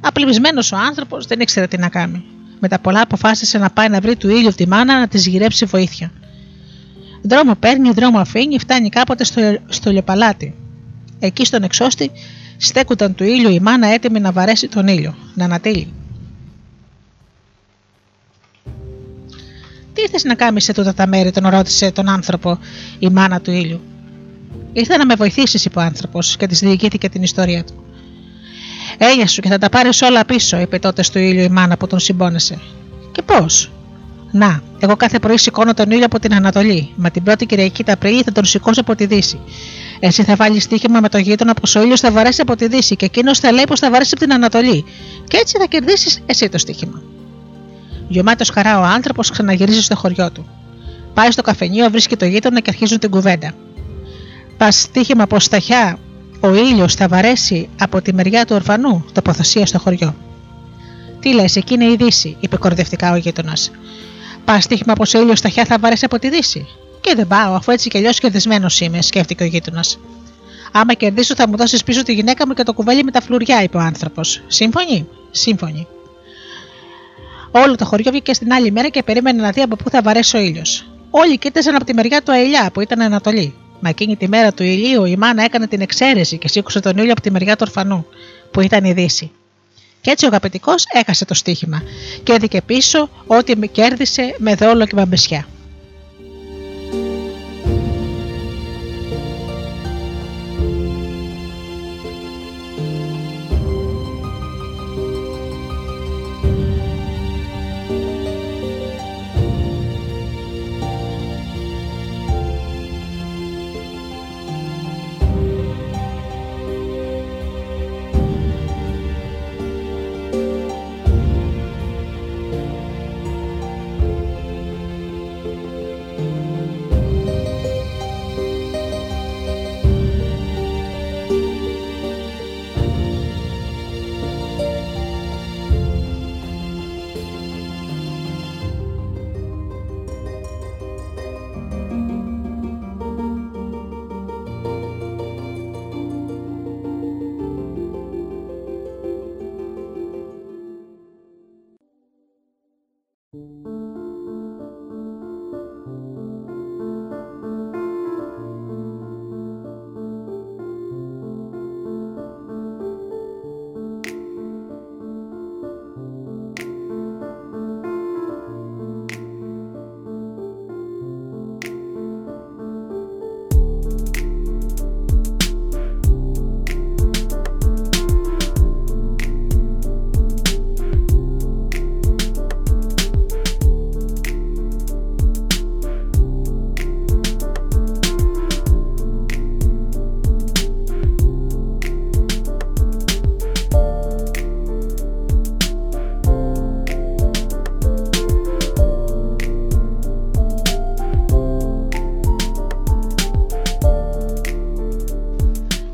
Απλημισμένο ο άνθρωπος δεν ήξερε τι να κάνει. Με τα πολλά αποφάσισε να πάει να βρει του ήλιου τη μάνα να της γυρέψει βοήθεια. Δρόμο παίρνει, δρόμο αφήνει, φτάνει κάποτε στο, στο λιοπαλάτι. Εκεί στον εξώστη στέκονταν του ήλιου η μάνα έτοιμη να βαρέσει τον ήλιο, να ανατείλει. Τι θες να κάνεις σε τούτα τα μέρη, τον ρώτησε τον άνθρωπο η μάνα του ήλιου. Ήρθα να με βοηθήσεις, είπε ο άνθρωπος και της διηγήθηκε την ιστορία του. Έγια σου και θα τα πάρεις όλα πίσω, είπε τότε στο ήλιο η μάνα που τον συμπόνεσε. Και πώς. Να, εγώ κάθε πρωί σηκώνω τον ήλιο από την Ανατολή, μα την πρώτη Κυριακή τα πρωί θα τον σηκώσω από τη Δύση. Εσύ θα βάλεις στοίχημα με τον γείτονα πω ο ήλιος θα βαρέσει από τη Δύση και εκείνος θα λέει πως θα βαρέσει από την Ανατολή. Και έτσι θα κερδίσεις εσύ το στοίχημα. Γιωμάτο χαρά ο άνθρωπος ξαναγυρίζει στο χωριό του. Πάει στο καφενείο, βρίσκει το γείτονα και αρχίζουν την κουβέντα. Πας στοίχημα πως σταχιά ο ήλιος θα βαρέσει από τη μεριά του ορφανού, τοποθεσία στο χωριό. Τι λες, εκεί είναι η Δύση, είπε κορδευτικά ο γείτονας. Πα στοίχημα πω ο ήλιο σταχιά θα βαρέσει από τη Δύση. Και δεν πάω, αφού έτσι κι αλλιώς κερδισμένος είμαι, σκέφτηκε ο γείτονας. Άμα κερδίσω, θα μου δώσεις πίσω τη γυναίκα μου και το κουβέλι με τα φλουριά, είπε ο άνθρωπος. Σύμφωνοι, σύμφωνοι. Όλο το χωριό βγήκε στην άλλη μέρα και περίμενε να δει από πού θα βαρέσει ο ήλιος. Όλοι κοίταζαν από τη μεριά του Αιλιά που ήταν Ανατολή. Μα εκείνη τη μέρα του ηλίου η μάνα έκανε την εξαίρεση και σήκωσε τον ήλιο από τη μεριά του ορφανού, που ήταν η Δύση. Και έτσι ο αγαπητικός έχασε το στοίχημα και έδικε πίσω ό,τι κέρδισε με δόλο και μπαμπεσιά.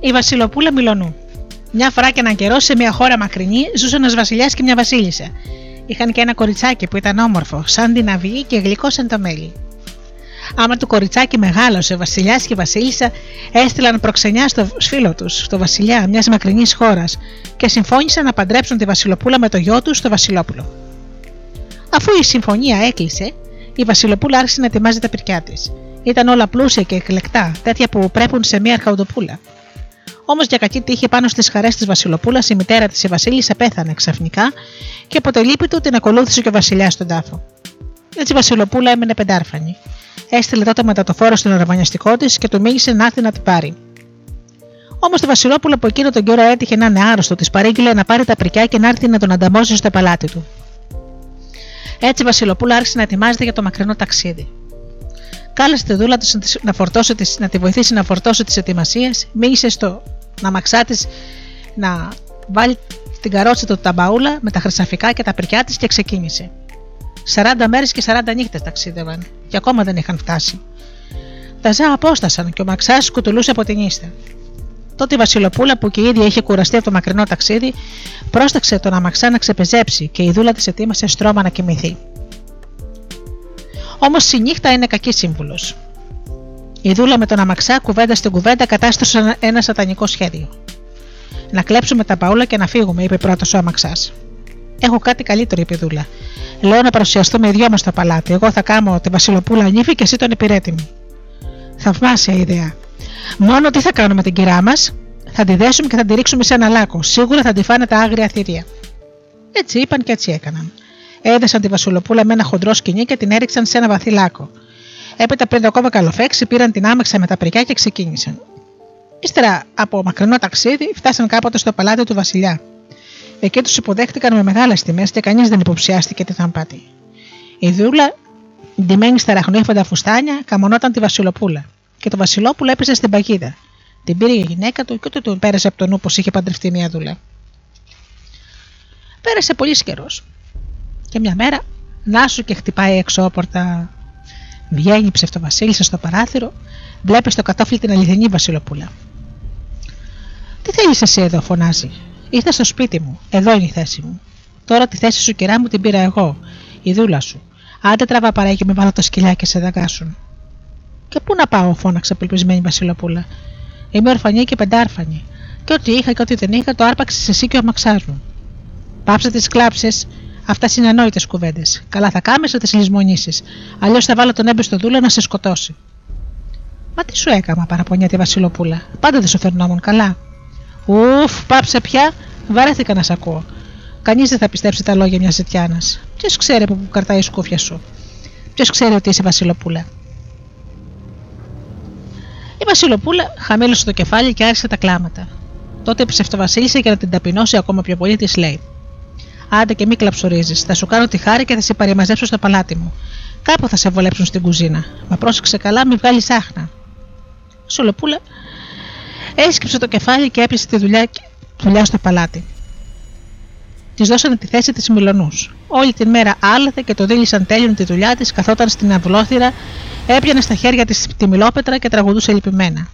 Η Βασιλοπούλα Μιλονού. Μια φορά και έναν καιρό σε μια χώρα μακρινή ζούσε ένας βασιλιάς και μια βασίλισσα. Είχαν και ένα κοριτσάκι που ήταν όμορφο, σαν την αυγή και γλυκό σαν το μέλι. Άμα το κοριτσάκι μεγάλωσε, ο βασιλιάς και η βασίλισσα έστειλαν προξενιά στο φίλο τους, στο βασιλιά μιας μακρινής χώρας, και συμφώνησαν να παντρέψουν τη Βασιλοπούλα με το γιο τους, στο Βασιλόπουλο. Αφού η συμφωνία έκλεισε, η Βασιλοπούλα άρχισε να ετοιμάζει τα πυρκιά της. Ήταν όλα πλούσια και εκλεκτά, τέτοια που πρέπουν σε μια αρχαουδοπούλα. Όμως για κακή τύχη πάνω στις χαρές της Βασιλοπούλας, η μητέρα της η Βασίλισσα πέθανε ξαφνικά και από το λύπη του την ακολούθησε και ο Βασιλιάς στον τάφο. Έτσι η Βασιλοπούλα έμεινε πεντάρφανη. Έστειλε τότε μετά το φόρο στον αραβανιαστικό της και του μίλησε να έρθει να την πάρει. Όμως το Βασιλόπουλο από εκείνο τον καιρό έτυχε να είναι άρρωστο, της παρήγγειλε να πάρει τα πρικιά και να έρθει να τον ανταμώσει στο παλάτι του. Έτσι η Βασιλοπούλα άρχισε να ετοιμάζεται για το μακρινό ταξίδι. Κάλεσε τη δούλα της να, φορτώσει, να τη βοηθήσει να φορτώσει τις ετοιμασίες, μίλησε στο να μαξά της να βάλει την καρότσα του ταμπαούλα με τα χρυσαφικά και τα πρικιά της και ξεκίνησε. 40 μέρες και 40 νύχτες ταξίδευαν και ακόμα δεν είχαν φτάσει. Τα ζά απόστασαν και ο Μαξάς κουτουλούσε από την ύστα. Τότε η Βασιλοπούλα, που και η ίδια είχε κουραστεί από το μακρινό ταξίδι, πρόσταξε τον αμαξά να ξεπεζέψει και η δούλα της ετοίμασε στρώμα να κοιμηθεί. Όμως η νύχτα είναι κακή σύμβουλος. Η δούλα με τον αμαξά, κουβέντα στην κουβέντα, κατάστρωσαν ένα σατανικό σχέδιο. Να κλέψουμε τα παούλα και να φύγουμε, είπε πρώτος ο αμαξάς. Έχω κάτι καλύτερο, είπε η δούλα. Λέω να παρουσιαστούμε οι δυο μας στο παλάτι. Εγώ θα κάνω τη Βασιλοπούλα νύφη και εσύ τον υπηρέτη μου. Θαυμάσια ιδέα. Μόνο τι θα κάνουμε την κυρά μας, θα τη δέσουμε και θα τη ρίξουμε σε ένα λάκκο. Σίγουρα θα τη φάνε τα άγρια θηρία. Έτσι είπαν και έτσι έκαναν. Έδεσαν τη Βασιλοπούλα με ένα χοντρό σκηνή και την έριξαν σε ένα βαθύ λάκκο. Έπειτα πριν το ακόμα καλοφέξει, πήραν την άμεξα με τα πρικιά και ξεκίνησαν. Ύστερα από μακρινό ταξίδι, φτάσαν κάποτε στο παλάτι του Βασιλιά. Εκεί τους υποδέχτηκαν με μεγάλες τιμές και κανείς δεν υποψιάστηκε τι θα πάτη. Η δούλα, ντυμένη στα ραχνόφαντα φουστάνια, καμονόταν τη Βασιλοπούλα. Και το Βασιλόπουλο έπεσε στην παγίδα. Την πήρε η γυναίκα του και ούτε του πέρασε από τον νου πως είχε παντρευτεί μια δούλα. Πέρασε πολύς καιρός. Και μια μέρα, να σου και χτυπάει έξω-πόρτα. Βγαίνει η ψευτοβασίλισσα στο παράθυρο, βλέπεις στο κατόφλι την αληθινή Βασιλοπούλα. Τι θέλεις εσύ εδώ, φωνάζει. Ήρθα στο σπίτι μου, εδώ είναι η θέση μου. Τώρα τη θέση σου, κυρά μου, την πήρα εγώ, η δούλα σου. Άντε τραβά παράγει με βάλω τα σκυλιά και σε δαγκάσουν. Και πού να πάω, φώναξε απελπισμένη Βασιλοπούλα. Είμαι ορφανή και πεντάρφανη. Και ό,τι είχα και ό,τι δεν είχα, το άρπαξες εσύ και ο αμαξά μου. Πάψε τις κλάψε, αυτά είναι ανόητες κουβέντες. Καλά θα κάμε να τις λησμονήσεις. Αλλιώς θα βάλω τον έμπιστο δούλα να σε σκοτώσει. Μα τι σου έκανα, παραπονιά τη Βασιλοπούλα. Πάντα δεν σου φερνόμουν καλά. Ουφ, πάψε πια, βαρέθηκα να σ' ακούω. Κανείς δεν θα πιστέψει τα λόγια μιας ζητιάνας. Ποιος ξέρει από πού καρτάει η σκούφια σου; Ποιος ξέρει ότι είσαι Βασιλοπούλα; Η Βασιλοπούλα χαμήλωσε το κεφάλι και άρχισε τα κλάματα. Τότε η ψευτοβασίλισσα για να την ταπεινώσει ακόμα πιο πολύ της λέει: Άντε και μη κλαψορίζεις. Θα σου κάνω τη χάρη και θα σε παρεμαζέψω στο παλάτι μου. Κάπου θα σε βολέψουν στην κουζίνα. Μα πρόσεξε καλά, μη βγάλεις άχνα. Σολοπούλα έσκυψε το κεφάλι και έπιασε τη δουλειά, δουλειά στο παλάτι. Της δώσανε τη θέση της Μιλονού. Όλη την μέρα άλαθε και το δίλησαν τέλειον τη δουλειά της, καθόταν στην αυλόθυρα, έπιανε στα χέρια της τη μιλόπετρα και τραγουδούσε λυπημένα.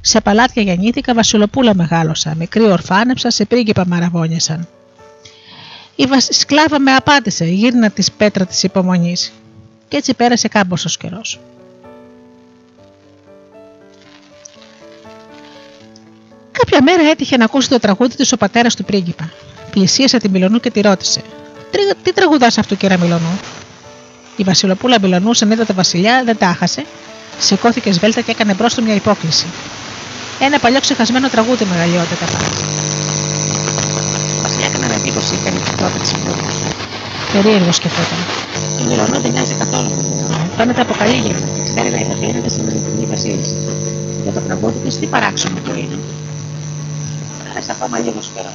Σε παλάτια γεννήθηκα, Βασιλοπούλα μεγάλωσα, μικρή ορφάνεψα, σε πρίγκιπα μαραβόνιασαν. Η σκλάβα με απάντησε, γύρνα της πέτρα της υπομονής. Και έτσι πέρασε κάμποσο καιρός. Κάποια μέρα έτυχε να ακούσει το τραγούδι της ο πατέρας του πρίγκιπα. Πλησίασε την Μιλονού και τη ρώτησε: Τι τραγουδάς αυτού, κύριε Μιλονού; Η Βασιλοπούλα Μιλονούς, σαν είδα τα βασιλιά, δεν τα άχασε, σηκώθηκε σβέλτα και έκανε μπρος του μια υπόκληση. Ένα παλιό ξεχασμένο τραγούδι μεγαλειότητα πάλι. Βασιλιά έκανε εντύπωση η κανονικότητα της Μιλονού. Περίεργος σκεφτόταν. Η Μιλονού δεν μοιάζει καθόλου με Μιλονού. Φαίνεται από καλή γύρω. Ξέρει να υποτείνεται στην αληθινή βασίλισσα. Για το τραγούδι της τι παράξενο το είναι. Πέρασε ακόμα λίγο καιρό.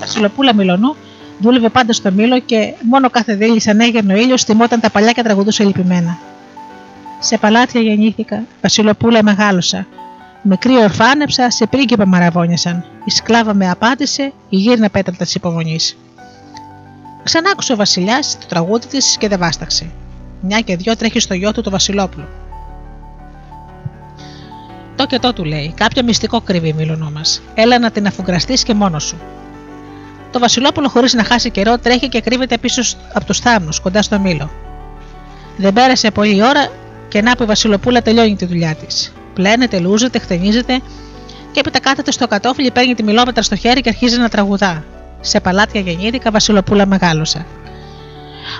Βασιλοπούλα Μιλονού δούλευε πάντα στο μήλο και μόνο κάθε δίλη σαν έγερνε ο ήλιο τιμόταν τα παλιά και τραγουδούσε λυπημένα. Σε παλάτια γεννήθηκα, Βασιλοπούλα μεγάλωσα. Μικρή ορφάνεψα, σε πρίγκιπα μαραβόνιασαν. Η σκλάβα με απάντησε, η γύρνα πέτρατα της υπομονής. Ξανάκουσε ο Βασιλιάς το τραγούδι της και δεν βάσταξε. Μια και δυο τρέχει στο γιο του το Βασιλόπουλο. το και το του λέει. Κάποιο μυστικό κρύβει η Μήλωνό μας. Έλα να την αφουγκραστείς και μόνος σου. Το Βασιλόπουλο, χωρίς να χάσει καιρό, τρέχει και κρύβεται πίσω από τους θάμνους, κοντά στο μήλο. Δεν πέρασε πολλή ώρα και να που η Βασιλοπούλα τελειώνει τη δουλειά της. Πλένεται, λούζεται, χτενίζεται και έπειτα κάθεται στο κατόφλι, παίρνει τη μιλόπετρα στο χέρι και αρχίζει να τραγουδά. Σε παλάτια γεννήθηκα, Βασιλοπούλα μεγάλωσα.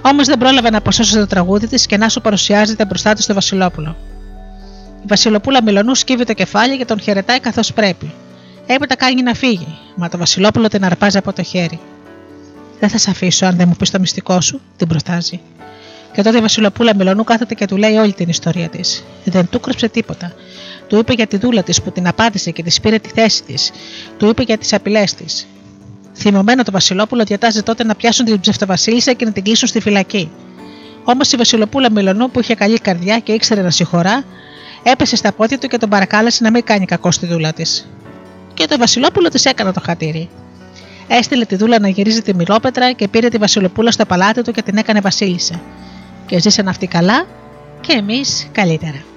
Όμως δεν πρόλαβε να αποσώσει το τραγούδι της και να σου παρουσιάζεται μπροστά της στο Βασιλόπουλο. Η Βασιλοπούλα Μιλονού σκύβει το κεφάλι και τον χαιρετάει καθώς πρέπει. Έπειτα κάνει να φύγει, μα το Βασιλόπουλο την αρπάζει από το χέρι. Δεν θα σε αφήσω αν δεν μου πεις το μυστικό σου, την προτάζει. Και τότε η Βασιλοπούλα Μιλονού κάθεται και του λέει όλη την ιστορία της. Δεν του κρύψε τίποτα. Του είπε για τη δούλα της που την απάντησε και της πήρε τη θέση της. Του είπε για τις απειλές της. Θυμωμένο το Βασιλόπουλο διατάζει τότε να πιάσουν την ψευτοβασίλισσα και να την κλείσουν στη φυλακή. Όμως η Βασιλοπούλα Μιλονού που είχε καλή καρδιά και ήξερε να συγχωρά, έπεσε στα πόδια του και τον παρακάλεσε να μην κάνει κακό στη δούλα της. Και το Βασιλόπουλο της έκανε το χατήρι. Έστειλε τη δούλα να γυρίζει τη μιλόπετρα και πήρε τη Βασιλοπούλα στο παλάτι του και την έκανε Βασίλισσα. Και ζήσαν αυτοί καλά και εμείς καλύτερα.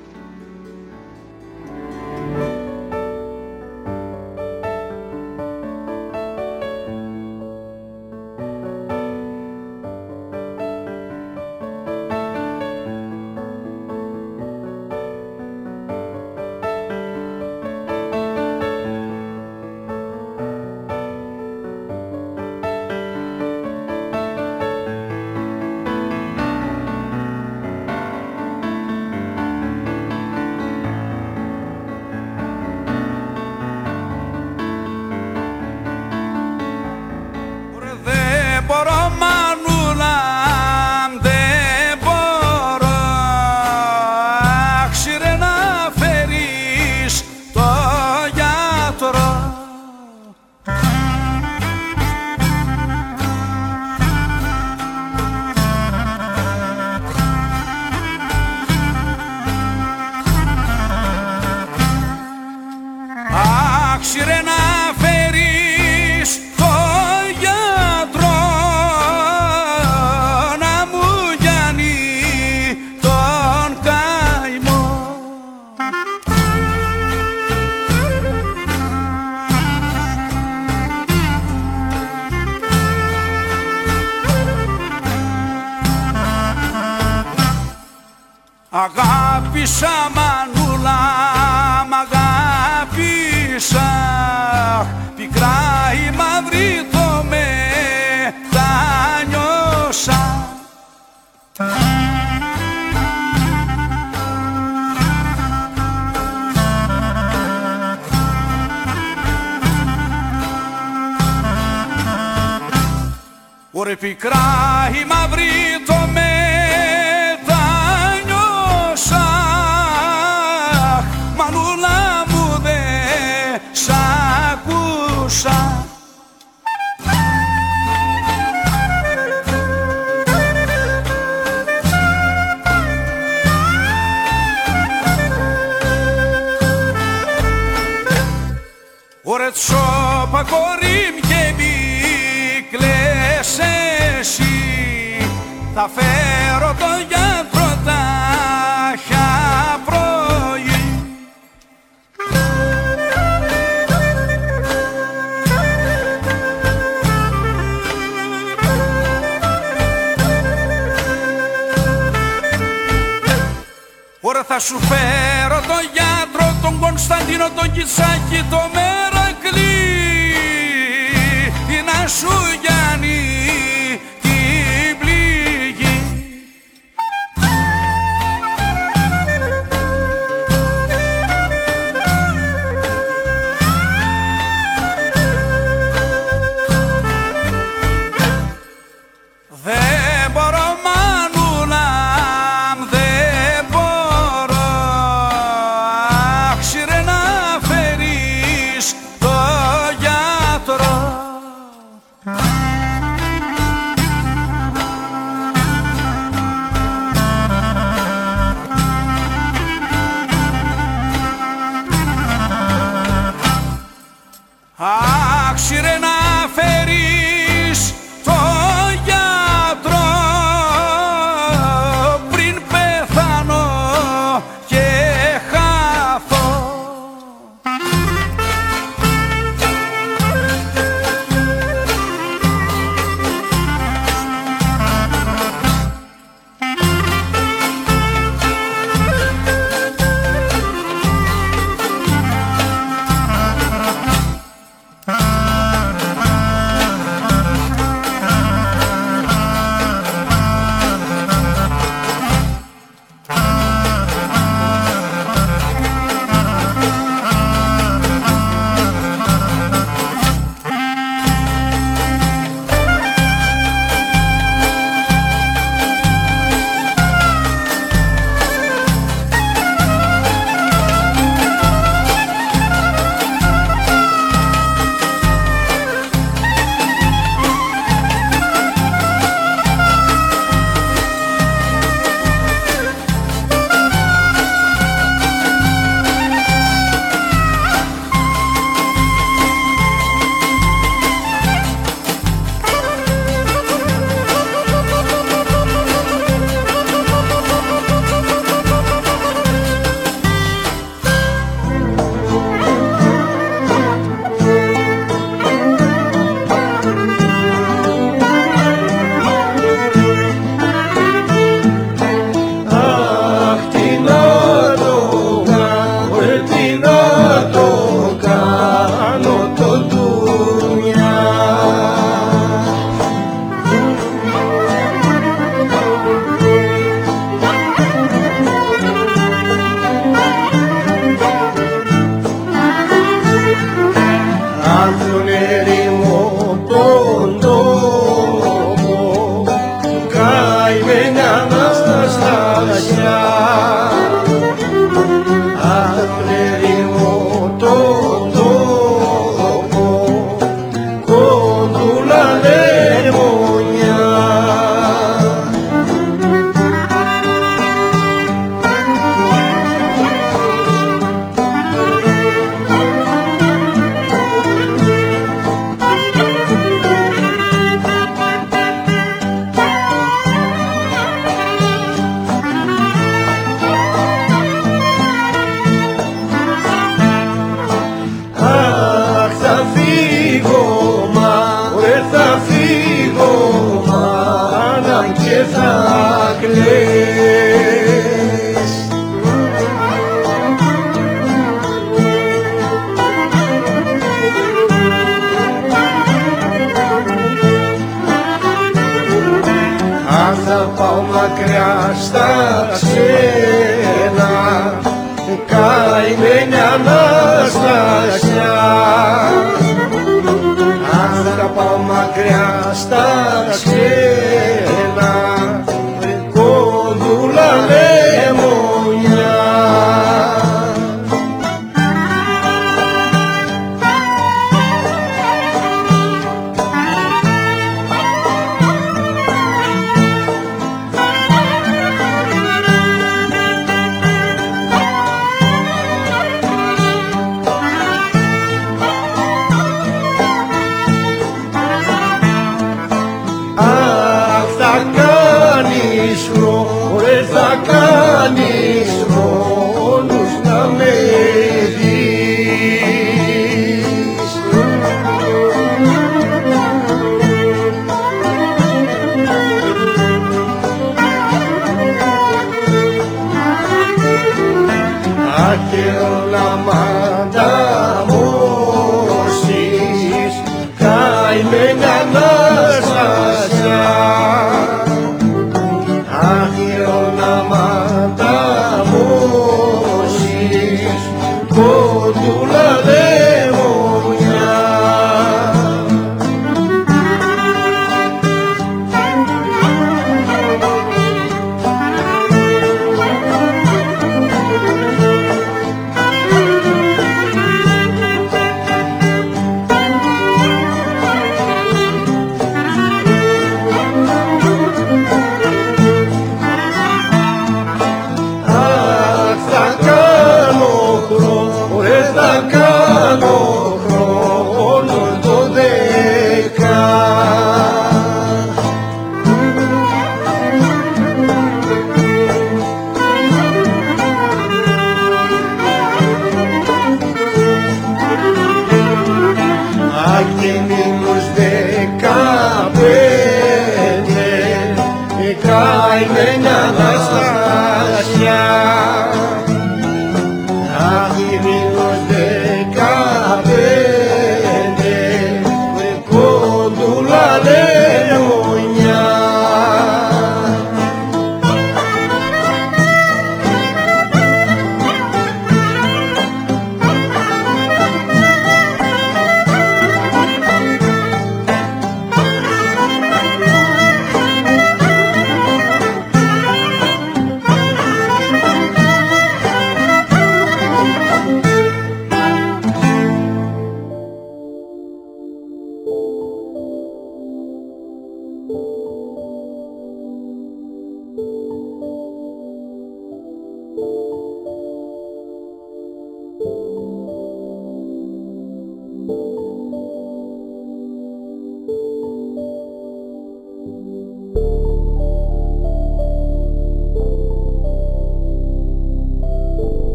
Ωρε πικρά η μαύρη το μετανιώσα. Μανούλα μου δε σ' ακούσα. Ωρε τσόπα Θα φέρω το για τα πρωί Ωρα θα σου φέρω το γιατρό, τον Κωνσταντίνο, τον Κισάκη, το Μερακλή, να σου γιάνει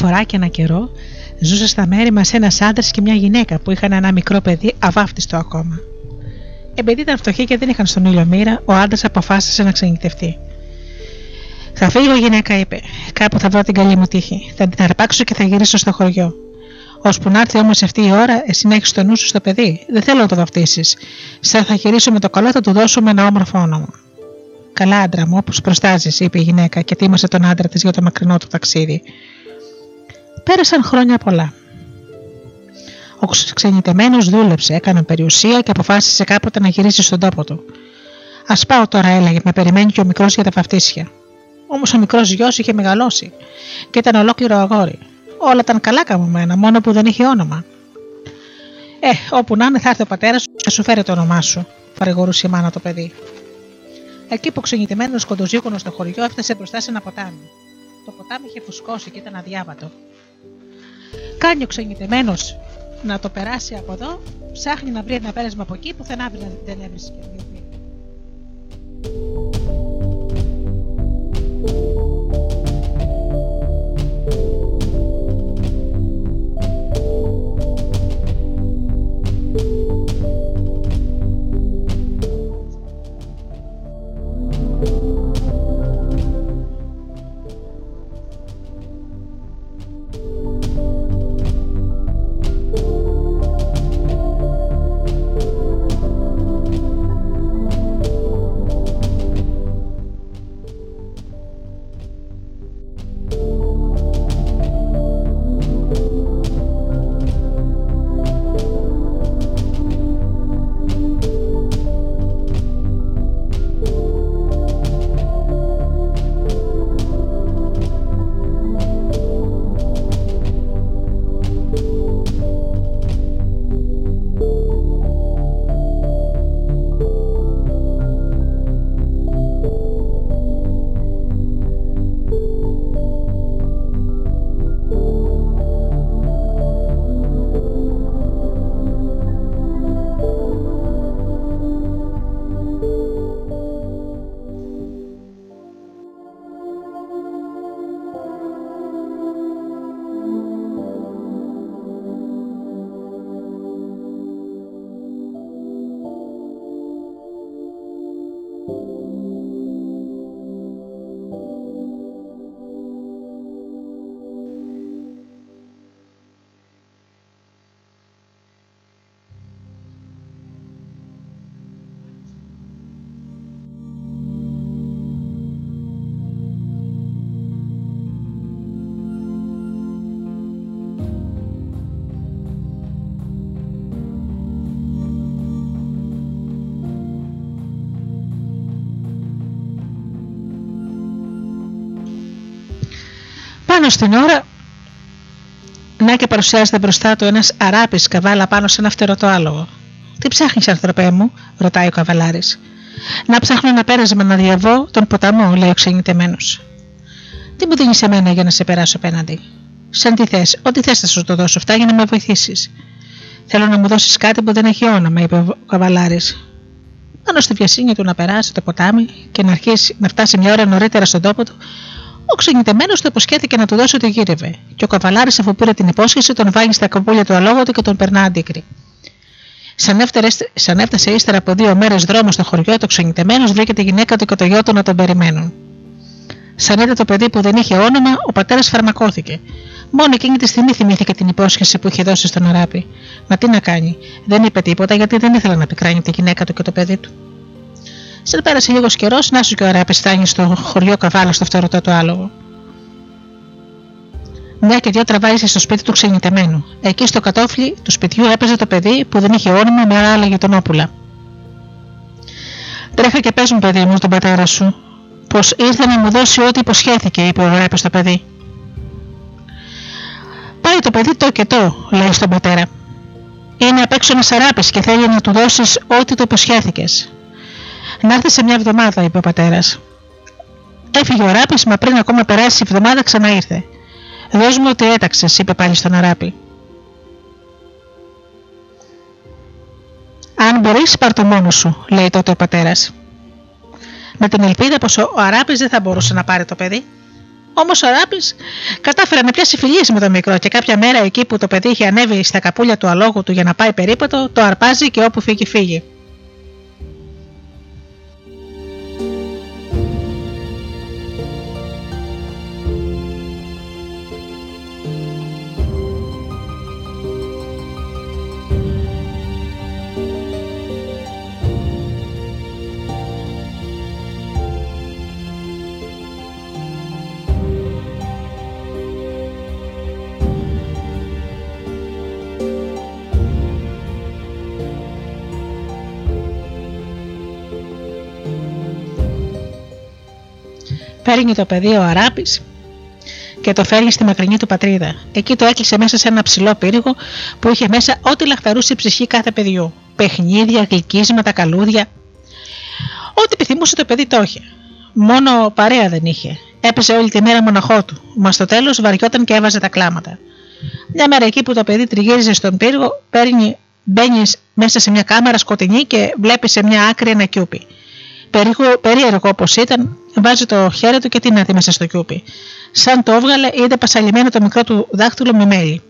φορά και ένα καιρό ζούσε στα μέρη μας ένας άντρας και μια γυναίκα που είχαν ένα μικρό παιδί αβάφτιστο ακόμα. Επειδή ήταν φτωχοί και δεν είχαν στον ήλιο μοίρα, ο άντρας αποφάσισε να ξενιτευτεί. Θα φύγω, η γυναίκα είπε. Κάπου θα βρω την καλή μου τύχη. Θα την αρπάξω και θα γυρίσω στο χωριό. Ώσπου να έρθει όμως αυτή η ώρα, εσύ να έχεις το νου σου στο παιδί. Δεν θέλω να το βαφτίσεις. Σαν θα γυρίσω με το καλό, θα του δώσουμε ένα όμορφο όνομα. Καλά, άντρα μου, όπως προστάζεις, είπε η γυναίκα και τίμασε τον άντρα της για το μακρινό του ταξίδι. Πέρασαν χρόνια πολλά. Ο ξενιτεμένος δούλεψε, έκανε περιουσία και αποφάσισε κάποτε να γυρίσει στον τόπο του. Α πάω τώρα, έλεγε, με περιμένει και ο μικρός για τα βαφτίσια. Όμως ο μικρός γιος είχε μεγαλώσει και ήταν ολόκληρο αγόρι. Όλα ήταν καλά καμωμένα, μόνο που δεν είχε όνομα. Ε, όπου να είναι, θα έρθει ο πατέρας σου και σου φέρει το όνομά σου, παρηγορούσε η μάνα το παιδί. Εκεί που ξενιτεμένος κοντοζίκονο στο χωριό έφτασε μπροστά σε ένα ποτάμι. Το ποτάμι είχε φουσκώσει και ήταν αδιάβατο. Κάνει ο ξενιτεμένος να το περάσει από εδώ, ψάχνει να βρει ένα πέρασμα από εκεί που δεν έβρισκε. Την ώρα, να και παρουσιάζεται μπροστά του ένας αράπης καβάλα πάνω σε ένα φτερωτό άλογο. Τι ψάχνεις, ανθρωπέ μου, ρωτάει ο καβαλάρης. Να ψάχνω ένα πέρασμα να διαβώ τον ποταμό, λέει ο ξενιτεμένος. Τι μου δίνεις εμένα για να σε περάσω απέναντι; Σαν τι θες, ό,τι θες θα σου το δώσω αυτά για να με βοηθήσεις. Θέλω να μου δώσεις κάτι που δεν έχει όνομα, είπε ο καβαλάρης. Πάνω στη βιασύνη του να περάσει το ποτάμι και να, αρχίσει, να φτάσει μια ώρα νωρίτερα στον τόπο του, ο ξενιτεμένος του υποσχέθηκε να του δώσει ό,τι γύρευε, και ο καβαλάρης, αφού πήρε την υπόσχεση, τον βάγει στα καπούλια του αλόγου του και τον περνά αντίκρι. Σαν, σαν έφτασε ύστερα από δύο μέρες δρόμο στο χωριό, το ξενιτεμένος βρήκε τη γυναίκα του και το γιο του να τον περιμένουν. Σαν είδε το παιδί που δεν είχε όνομα, ο πατέρας φαρμακώθηκε. Μόνο εκείνη τη στιγμή θυμήθηκε την υπόσχεση που είχε δώσει στον Αράπη. Μα τι να κάνει, δεν είπε τίποτα γιατί δεν ήθελε να πικράνει τη γυναίκα του και το παιδί του. Σαν πέρασε λίγος καιρός, να σου και ο Αράπη φτάνει στο χωριό καβάλα στο φτερωτό του άλογο. Μια και δυο τραβάει στο σπίτι του ξενιτεμένου. Εκεί στο κατόφλι του σπιτιού έπαιζε το παιδί που δεν είχε όνομα με άλλα γειτονόπουλα. Τρέχα και παίζουν παιδί μου στον πατέρα σου, πως ήρθε να μου δώσει ό,τι υποσχέθηκε, είπε ο Ράπη στο παιδί. Πάει το παιδί το και το, λέει στον πατέρα. Είναι απ' έξω ένα αράπη και θέλει να του δώσεις ό,τι το υποσχέθηκες. Να έρθει σε μια εβδομάδα, είπε ο πατέρας. Έφυγε ο αράπη, μα πριν ακόμα περάσει η εβδομάδα ξανά ήρθε. Δώσ' μου ό,τι έταξες, είπε πάλι στον αράπη. Αν μπορείς, πάρ το μόνος σου, λέει τότε ο πατέρας με την ελπίδα πως ο Αράπης δεν θα μπορούσε να πάρει το παιδί. Όμως ο Αράπης κατάφερε να πιάσει φιλίες με το μικρό και κάποια μέρα εκεί που το παιδί είχε ανέβει στα καπούλια του αλόγου του για να πάει περίπατο, το αρπάζει και όπου φύγει φύγει. Παίρνει το παιδί ο Αράπης και το φέρνει στη μακρινή του πατρίδα. Εκεί το έκλεισε μέσα σε ένα ψηλό πύργο που είχε μέσα ό,τι λαχταρούσε η ψυχή κάθε παιδιού. Παιχνίδια, γλυκίσματα, καλούδια. Ό,τι επιθυμούσε το παιδί το είχε. Μόνο παρέα δεν είχε. Έπεσε όλη τη μέρα μοναχό του, μα στο τέλος βαριόταν και έβαζε τα κλάματα. Μια μέρα εκεί που το παιδί τριγύριζε στον πύργο, παίρνει, μπαίνεις μέσα σε μια κάμαρα σκοτεινή και βλέπεις σε μια άκρη ένα κιούπι. Περίεργο όπως ήταν, βάζει το χέρι του και την μέσα στο κιούπι. Σαν το έβγαλε, είδε πασαλιμένο το μικρό του δάχτυλο με μέλι.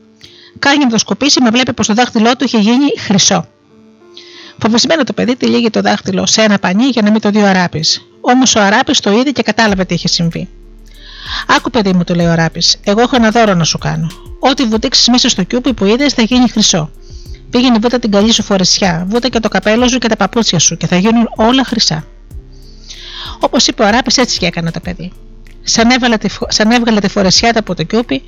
Κάνει να το σκοπίσει, με βλέπει πως το δάχτυλό του είχε γίνει χρυσό. Φοβισμένο το παιδί τυλίγει το δάχτυλο σε ένα πανί για να μην το δει ο Αράπης. Όμως ο Αράπης το είδε και κατάλαβε τι είχε συμβεί. Άκου, παιδί μου, του λέει ο Αράπης, εγώ έχω ένα δώρο να σου κάνω. Ό,τι βουτήξεις μέσα στο κιούπι που είδες θα γίνει χρυσό. Πήγαινε βούτα την καλή σου φορεσιά, βούτα και το καπέλο σου και τα παπούτσια σου και θα γίνουν όλα χρυσά. Όπως είπε ο Αράπη, έτσι και έκανε το παιδί. Σαν έβγαλε, τη, σαν έβγαλε τη φορεσιά από το κιούπι,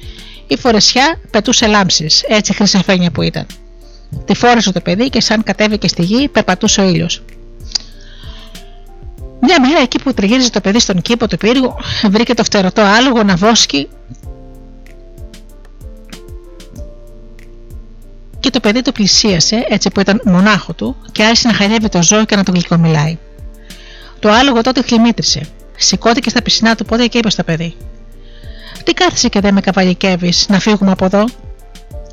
η φορεσιά πετούσε λάμψεις, έτσι χρυσαφένια που ήταν. Τη φόρεσε το παιδί και σαν κατέβηκε στη γη, περπατούσε ο ήλιος. Μια μέρα εκεί που τριγύριζε το παιδί στον κήπο του πύργου, βρήκε το φτερωτό άλογο να βόσκει και το παιδί το πλησίασε έτσι που ήταν μονάχο του και άρχισε να χαϊδεύει το ζώο και να τον γλυκομιλάει. Το άλογο τότε χλιμίτρισε. Σηκώθηκε στα πισινά του πόδια και είπε στο παιδί: Τι κάθεσαι και δεν με καβαλικεύεις, να φύγουμε από εδώ;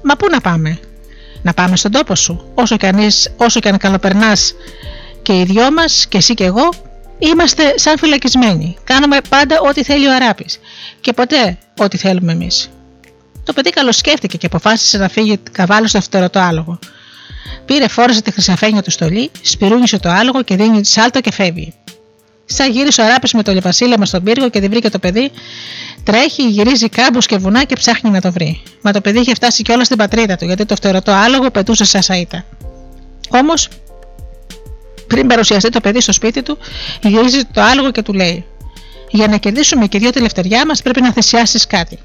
Μα πού να πάμε, Να πάμε στον τόπο σου. Όσο και αν, είσαι, όσο και αν καλοπερνάς και οι δυο μας, και εσύ και εγώ, είμαστε σαν φυλακισμένοι. Κάνουμε πάντα ό,τι θέλει ο Αράπης και ποτέ ό,τι θέλουμε εμείς. Το παιδί καλοσκέφτηκε και αποφάσισε να φύγει καβάλο στο φτερωτό άλογο. Πήρε, φόρεσε τη χρυσαφένια του στολή, σπυρούνισε το άλογο και δίνει σάλτο και φεύγει. Σαν γύρισε ο Αράπη με το λιβασίλεμα στον πύργο και δεν βρήκε το παιδί, τρέχει, γυρίζει κάμπους και βουνά και ψάχνει να το βρει. Μα το παιδί είχε φτάσει κιόλας στην πατρίδα του γιατί το φτερωτό άλογο πετούσε σαν σαΐτα. Όμως, πριν παρουσιαστεί το παιδί στο σπίτι του, γυρίζει το άλογο και του λέει: Για να κερδίσουμε και δύο τελευταία μας πρέπει να θυσιάσεις κάτι.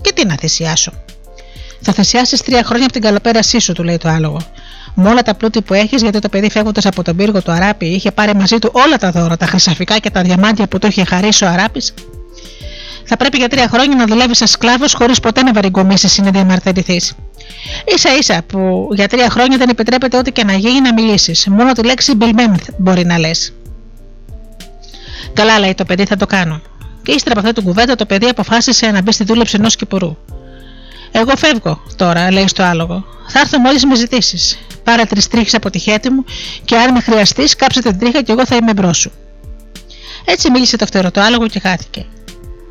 Και τι να θυσιάσω; Θα θυσιάσεις τρία χρόνια από την καλοπέρασή σου, του λέει το άλογο με όλα τα πλούτη που έχεις, γιατί το παιδί φεύγοντας από τον πύργο του Αράπη είχε πάρει μαζί του όλα τα δώρα, τα χρυσαφικά και τα διαμάντια που του είχε χαρίσει ο Αράπης. Θα πρέπει για τρία χρόνια να δουλεύεις σαν σκλάβος χωρίς ποτέ να βαριγκομίσει ή να διαμαρτυρηθείς. σα ίσα που για τρία χρόνια δεν επιτρέπεται ό,τι και να γίνει να μιλήσεις. Μόνο τη λέξη Μπελμέμ μπορεί να λες. Καλά, λέει το παιδί, θα το κάνω. Και ύστερα από αυτή την κουβέντα, το παιδί αποφάσισε να μπει στη δούλεψη ενός κυπουρού. Εγώ φεύγω τώρα, λέει στο άλογο. Θα έρθω μόλις με ζητήσεις. Πάρε τρεις τρίχες από τη χέτη μου και αν με χρειαστείς, κάψε την τρίχα και εγώ θα είμαι μπρος σου. Έτσι μίλησε το φτερό το άλογο και χάθηκε.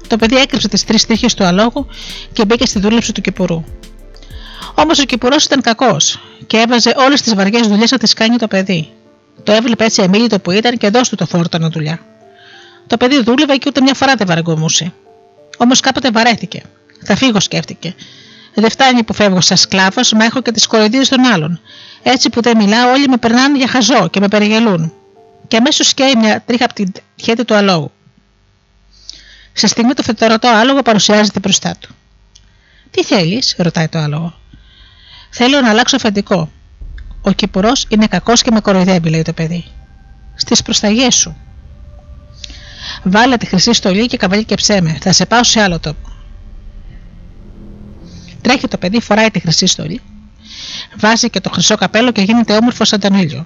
Το παιδί έκρυψε τις τρεις τρίχες του αλόγου και μπήκε στη δούλεψη του κυπουρού. Όμως ο κυπουρός ήταν κακός και έβαζε όλες τις βαριές δουλειές να τις κάνει το παιδί. Το έβλεπε έτσι αμήλυτο που ήταν και δώσ' του το φόρτανο δουλειά. Το παιδί δούλευε και ούτε μια φορά δεν βαραγκομούσε. Όμως κάποτε βαρέθηκε. Θα φύγω, σκέφτηκε. Δεν φτάνει που φεύγω σαν σκλάβος, μα έχω και τις κοροϊδίες των άλλων. Έτσι που δεν μιλάω, όλοι με περνάνε για χαζό και με περιγελούν. Και αμέσως σκέει μια τρίχα από την χέτη του αλόγου. Σε στιγμή το φετερωτό άλογο παρουσιάζεται μπροστά του. Τι θέλεις, ρωτάει το άλογο. Θέλω να αλλάξω αφεντικό. Ο κυπουρός είναι κακός και με κοροϊδεύει, λέει το παιδί. Στις προσταγές σου. Βάλε τη χρυσή στολή και καβαλή και ψέμε. Θα σε πάω σε άλλο τόπο. Τρέχει το παιδί, φοράει τη χρυσή στολή. Βάζει και το χρυσό καπέλο και γίνεται όμορφος σαν τον ήλιο.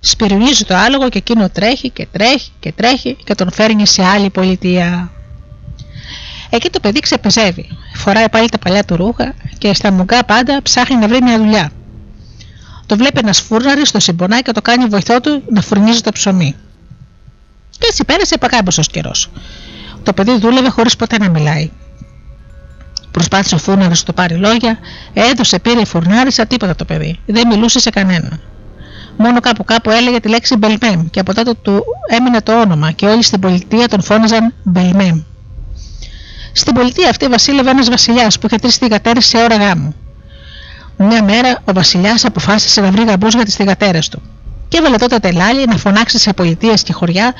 Σπυρουνίζει το άλογο και εκείνο τρέχει και τρέχει και τρέχει και τον φέρνει σε άλλη πολιτεία. Εκεί το παιδί ξεπεζεύει. Φοράει πάλι τα παλιά του ρούχα και στα μουγκά πάντα ψάχνει να βρει μια δουλειά. Το βλέπει ένας φούρναρης στο συμπονάκι και το κάνει βοηθό του να φουρνίζει το ψωμί. Και έτσι πέρασε παγκάμποσο καιρός. Το παιδί δούλευε χωρίς ποτέ να μιλάει. Προσπάθησε ο φούρναρη να το πάρει λόγια, έδωσε, πήρε φουρνάρισα, τίποτα το παιδί. Δεν μιλούσε σε κανένα. Μόνο κάπου κάπου έλεγε τη λέξη Μπελμέμ και από τότε του έμεινε το όνομα και όλοι στην πολιτεία τον φώναζαν Μπελμέμ. Στην πολιτεία αυτή βασίλευε ένας βασιλιάς που είχε τρεις θηγατέρε σε ώρα γάμου. Μια μέρα ο βασιλιάς αποφάσισε να βρει γαμπούς για τις θηγατέρε του. Και έβαλε τότε τελάλι να φωνάξει σε πολιτείες και χωριά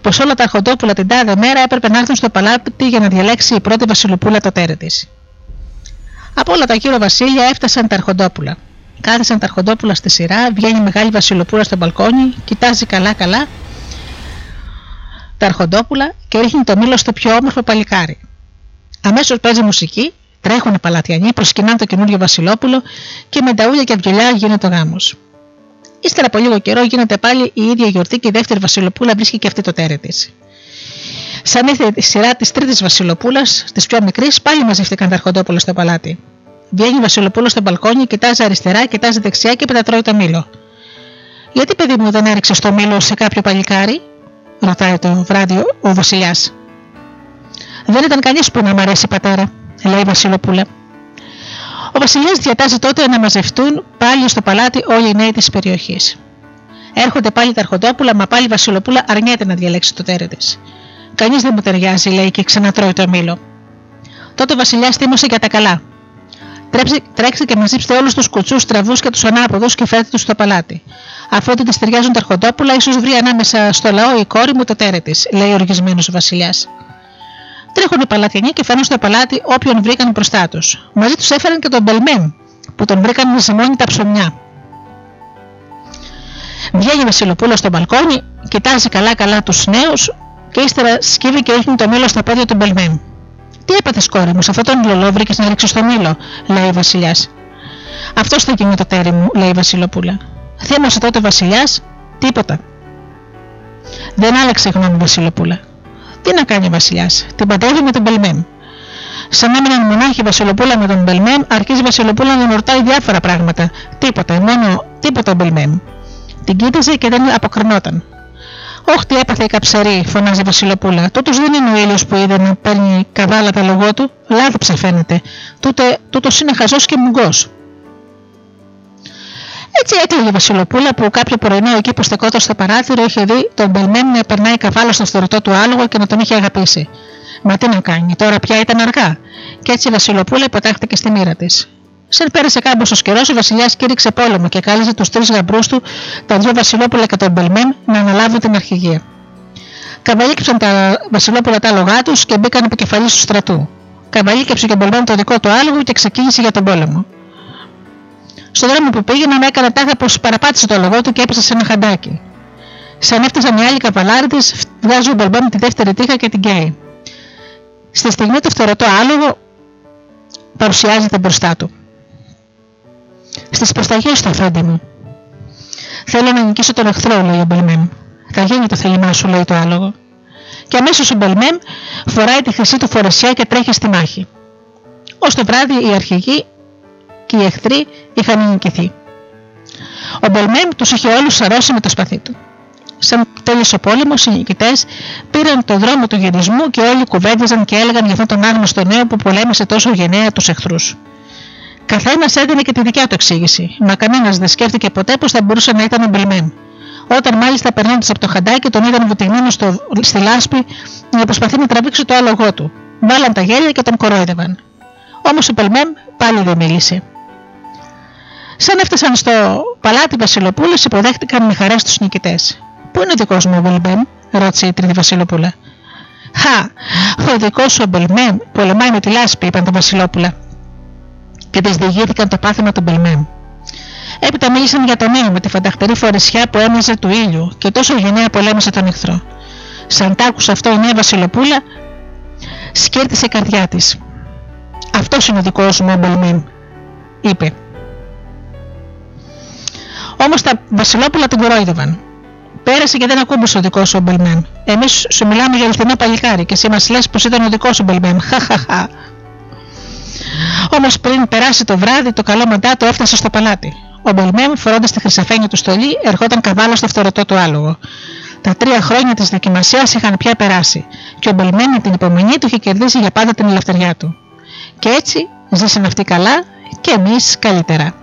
πως όλα τα αρχοντόπουλα την τάδε μέρα έπρεπε να έρθουν στο παλάτι για να διαλέξει η πρώτη βασιλοπούλα το τέρι της. Από όλα τα γύρω βασίλεια έφτασαν τα αρχοντόπουλα. Κάθισαν τα αρχοντόπουλα στη σειρά, βγαίνει η μεγάλη βασιλοπούλα στο μπαλκόνι, κοιτάζει καλά-καλά τα αρχοντόπουλα και ρίχνει το μήλο στο πιο όμορφο παλικάρι. Αμέσως παίζει μουσική, τρέχουν παλατιανοί, προσκυνάνε το καινούριο Βασιλόπουλο και με ταούλια και βιολιά γίνεται ο γάμος. Ύστερα από λίγο καιρό γίνεται πάλι η ίδια γιορτή και η δεύτερη Βασιλοπούλα βρίσκει και αυτή το τέρι της. Σαν ήρθε η σειρά της τρίτης Βασιλοπούλας, της πιο μικρής, πάλι μαζεύτηκαν τα αρχοντόπουλα στο παλάτι. Βγαίνει η Βασιλοπούλα στο μπαλκόνι, κοιτάζει αριστερά, κοιτάζει δεξιά και πετατρώει το μήλο. Γιατί παιδί μου δεν έριξες το μήλο σε κάποιο παλικάρι, ρωτάει το βράδυ ο Βασιλιάς. Δεν ήταν κανείς που να μ' αρέσει, πατέρα, λέει η Βασιλοπούλα. Ο Βασιλιάς διατάζει τότε να μαζευτούν πάλι στο παλάτι όλοι οι νέοι της περιοχής. Έρχονται πάλι τα αρχοντόπουλα, μα πάλι η Βασιλοπούλα αρνιέται να διαλέξει το τέρι της. Κανείς δεν μου ταιριάζει, λέει και ξανατρώει το μήλο. Τότε ο Βασιλιάς θύμωσε για τα καλά. Τρέξτε και μαζέψτε όλους τους κουτσούς, τραβούς και τους ανάποδους και φέρτε τους στο παλάτι. Αφού δεν τη ταιριάζουν τα αρχοντόπουλα, ίσως βρει ανάμεσα στο λαό η κόρη μου το τέρι της, λέει ο οργισμένος ο Βασιλιάς. Τρέχουν οι παλατιανοί και φέρνουν στο παλάτι όποιον βρήκαν μπροστά τους. Μαζί τους έφεραν και τον Μπελμέν, που τον βρήκαν να ζυμώνει τα ψωμιά. Βγαίνει η Βασιλοπούλα στο μπαλκόνι, κοιτάζει καλά-καλά τους νέους και ύστερα σκύβει και ρίχνει το μήλο στα πόδια του Μπελμέν. Τι έπαθες, κόρη μου, σε αυτόν τον λολό βρήκες να ρίξεις το μήλο, λέει ο Βασιλιάς. Αυτός θα γίνει το τέρι μου, λέει η Βασιλοπούλα. Θύμωσε τότε ο Βασιλιάς, τίποτα. Δεν άλλαξε γνώμη η Βασιλοπούλα. Τι να κάνει ο Βασιλιάς, την παντρεύει με τον Μπελμέμ. Σαν έμειναν μονάχοι η Βασιλοπούλα με τον Μπελμέμ, αρχίζει η Βασιλοπούλα να ρωτάει διάφορα πράγματα. Τίποτα, μόνο τίποτα ο Μπελμέμ. Την κοίταζε και δεν αποκρινόταν. Όχι, τι έπαθε η καψερή, φωνάζει η Βασιλοπούλα. Τούτος δεν είναι ο ήλιος που είδε να παίρνει καβάλα τα λογό του. Λάθο φαίνεται. Τούτος είναι χαζός και μουγκός. Έτσι έκλαιγε η Βασιλοπούλα που κάποιο πρωινό εκεί που στεκόταν στο παράθυρο είχε δει τον Μπελμέν να περνάει καβάλα στο φθορωτό του άλογο και να τον είχε αγαπήσει. Μα τι να κάνει, τώρα πια ήταν αργά. Και έτσι η Βασιλοπούλα υποτάχθηκε στη μοίρα της. Σαν πέρασε κάμποσο καιρό, ο Βασιλιάς κήρυξε πόλεμο και κάλεσε τους τρεις γαμπρούς του, τα δύο Βασιλόπουλα και τον Μπελμέν, να αναλάβουν την αρχηγία. Καβαλίκεψαν τα Βασιλόπουλα τα άλογά τους και μπήκαν επικεφαλής του στρατού. Καβαλίκεψε και ο Μπελμέν το δικό του άλογο και ξεκίνησε για τον πόλεμο. Στον δρόμο που πήγαιναν έκανε τάχα πως παραπάτησε το λογό του και έπεσε σε ένα χαντάκι. Σαν έφτασαν οι άλλοι καβαλάρι της, βγάζει ο Μπελμπάμ τη δεύτερη τύχα και την καίει. Στη στιγμή το φτερωτό άλογο παρουσιάζεται μπροστά του. Στις προσταγές του, αφέντη μου. Θέλω να νικήσω τον εχθρό, λέει ο Μπελμέμ. Θα γίνει το θέλημά σου, λέει το άλογο. Και αμέσως ο Μπελμέμ φοράει τη χρυσή του φορεσιά και τρέχει στη μάχη. Ω το βράδυ οι αρχηγοί και οι εχθροί είχαν νικηθεί. Ο Μπελμέμ τους είχε όλους σαρώσει με το σπαθί του. Σαν τέλειωσε ο πόλεμος, οι νικητές πήραν το δρόμο του γενισμού και όλοι κουβέντιζαν και έλεγαν για αυτόν τον άγνωστο νέο που πολέμησε τόσο γενναία τους εχθρούς. Καθένας έδινε και τη δικιά του εξήγηση, μα κανένας δεν σκέφτηκε ποτέ πως θα μπορούσε να ήταν ο Μπελμέμ. Όταν μάλιστα περνώντας από το χαντάκι τον είδαν βουτυγμένο στο, στη λάσπη να προσπαθεί να τραβήξει το άλογό του. Βάλαν τα γέλια και τον κορόιδευαν. Όμως ο Μπελμέμ πάλι δεν μίλησε. Σαν έφτασαν στο παλάτι Βασιλοπούλου, υποδέχτηκαν με χαρά του νικητές. Πού είναι ο δικός μου ο Μπελμέμ, ρώτησε η τρίτη Βασιλοπούλα. Χα, ο δικός σου ο Μπελμέμ πολεμάει με τη λάσπη, είπαν τα Βασιλόπουλα. Και τη διηγήθηκαν το πάθημα του Μπελμέμ. Έπειτα μίλησαν για το νέο με τη φανταχτερή φορεσιά που έμοιαζε του ήλιου και τόσο γενναία πολέμησε τον εχθρό. Σαν τ' άκουσε αυτό η νέα Βασιλοπούλα, σκέρτησε η καρδιά της. Αυτός είναι ο δικός μου ο Μπελμέμ, είπε. Όμως τα Βασιλόπουλα την κορόιδευαν. Πέρασε και δεν ακούμπησε ο δικός σου ο Μπελμέμ. Εμείς σου μιλάμε για αληθινό παλικάρι και εσύ μας λες πως ήταν ο δικός σου Μπελμέμ. Χαχαχα. Όμως πριν περάσει το βράδυ, το καλό μαντάτο έφτασε στο παλάτι. Ο Μπελμέμ, φορώντας τη χρυσαφένια του στολή, ερχόταν καβάλα στο φτερωτό του άλογο. Τα τρία χρόνια της δοκιμασίας είχαν πια περάσει και ο Μπελμέμ με την υπομονή του είχε κερδίσει για πάντα την ελευθεριά του. Και έτσι ζήσαν αυτοί καλά και εμείς καλύτερα.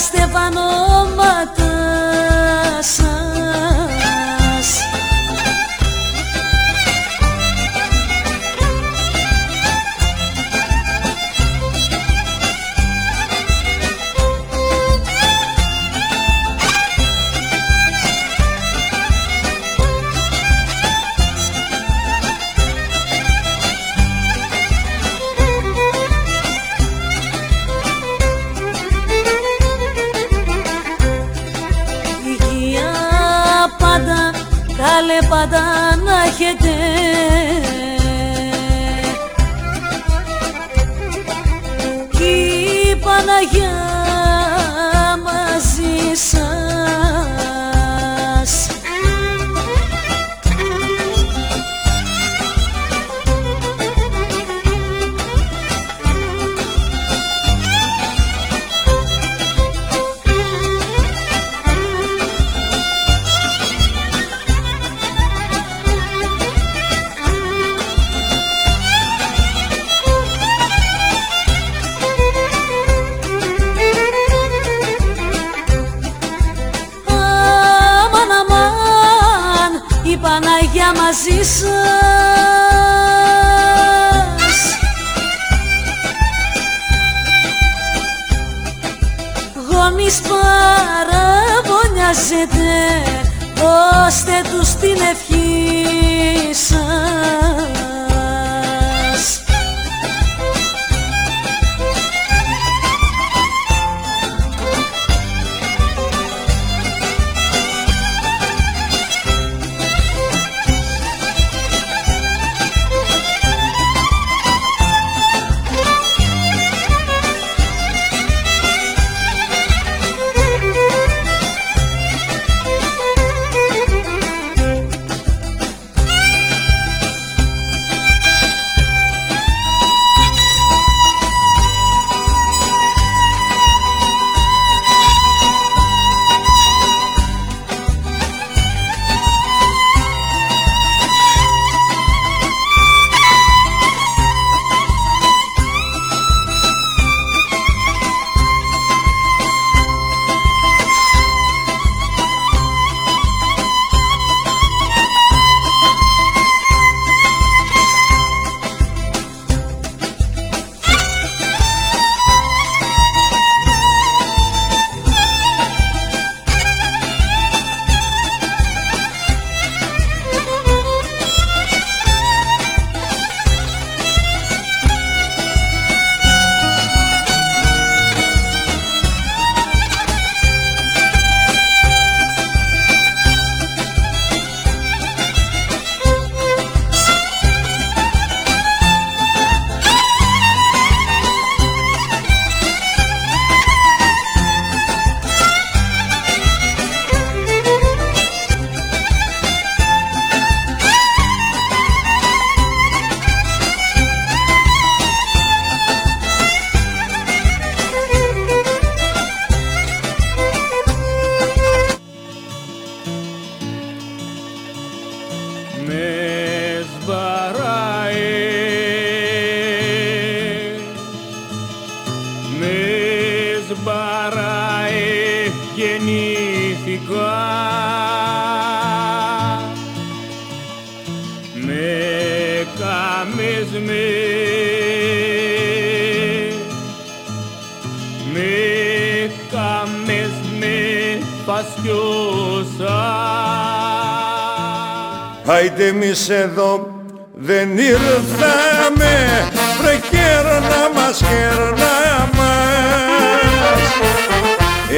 Stefano εμείς εδώ δεν ήρθαμε. Βρε κέρνα μας κέρνα μας.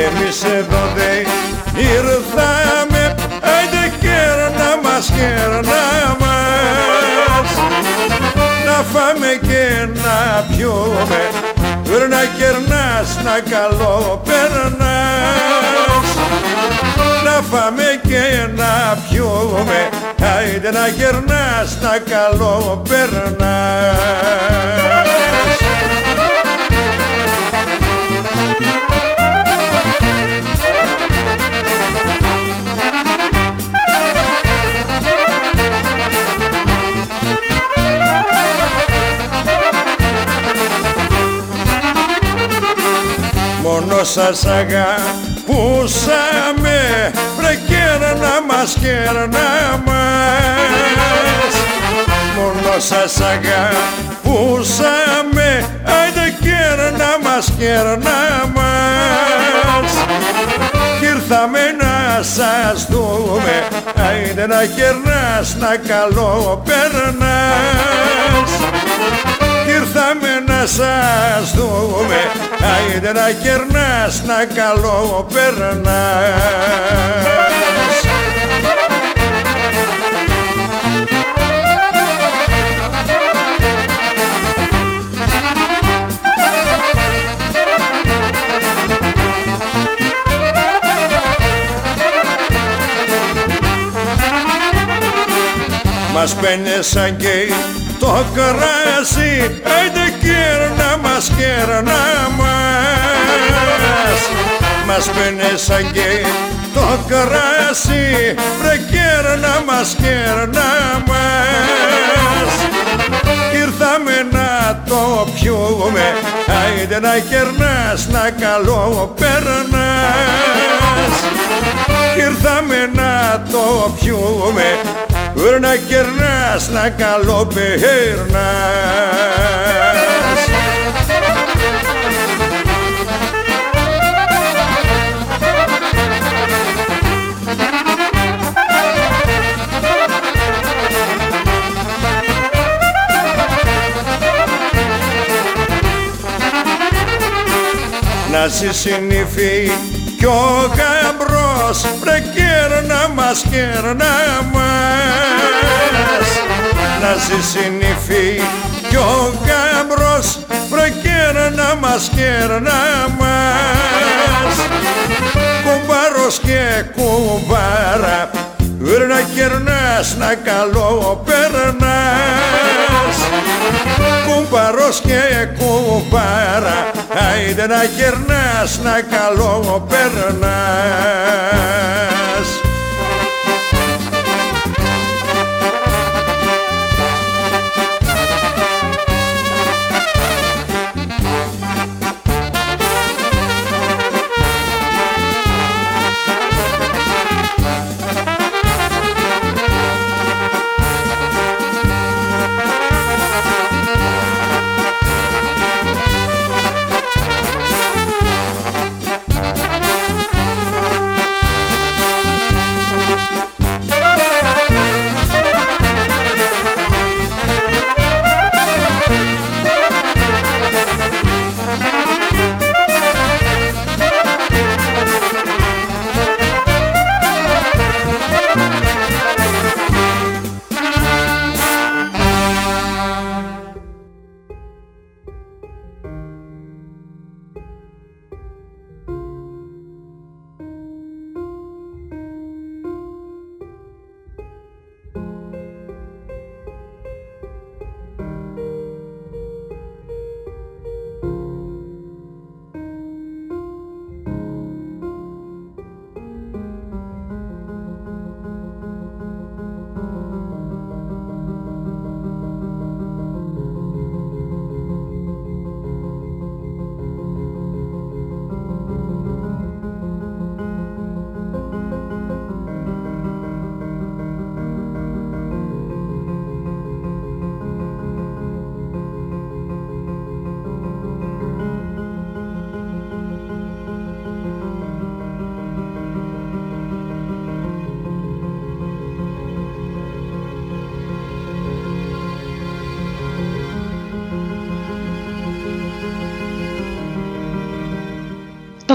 Εμείς εδώ δεν ήρθαμε. Άιντε κέρνα μας κέρνα μας. Να φάμε και να πιούμε. Να κερνάς να καλό περνάς να φάμε και να πιούμε Άιντε να γερνάς, να καλό περνάς. Μόνο σας αγαπούσαμε βρε κέρνα μας κέρνα μας Μόνο σας αγαπούσαμε άιντε κέρνα μας κέρνα μας Κι ήρθαμε να σας δούμε άιντε να κερνάς να καλό περνάς Κι ήρθαμε να σας δούμε. Άιντε να κερνάς να καλό περνάς. Μας πένεσαν και το κράσι Άιντε κέρνα μας κέρνα μας Μας πένεσαν και το κράσι Βρε κέρνα μας κέρνα μας Ήρθαμε να το πιούμε Άιντε να κερνάς να καλό περνάς Ήρθαμε να το πιούμε να κερνάς, να καλοπερνάς να ζει συνήθει κι ο γαμπρός βρε κέρνα μας κέρνα μας. Να ζει συνήθει κι ο γαμπρός βρε κέρνα μας κέρνα μας. Κουμπάρος και κουμπάρα να κερνάς να καλό περνάς κουμπαρός και κουμπάρα άιντε να κερνάς να καλό περνάς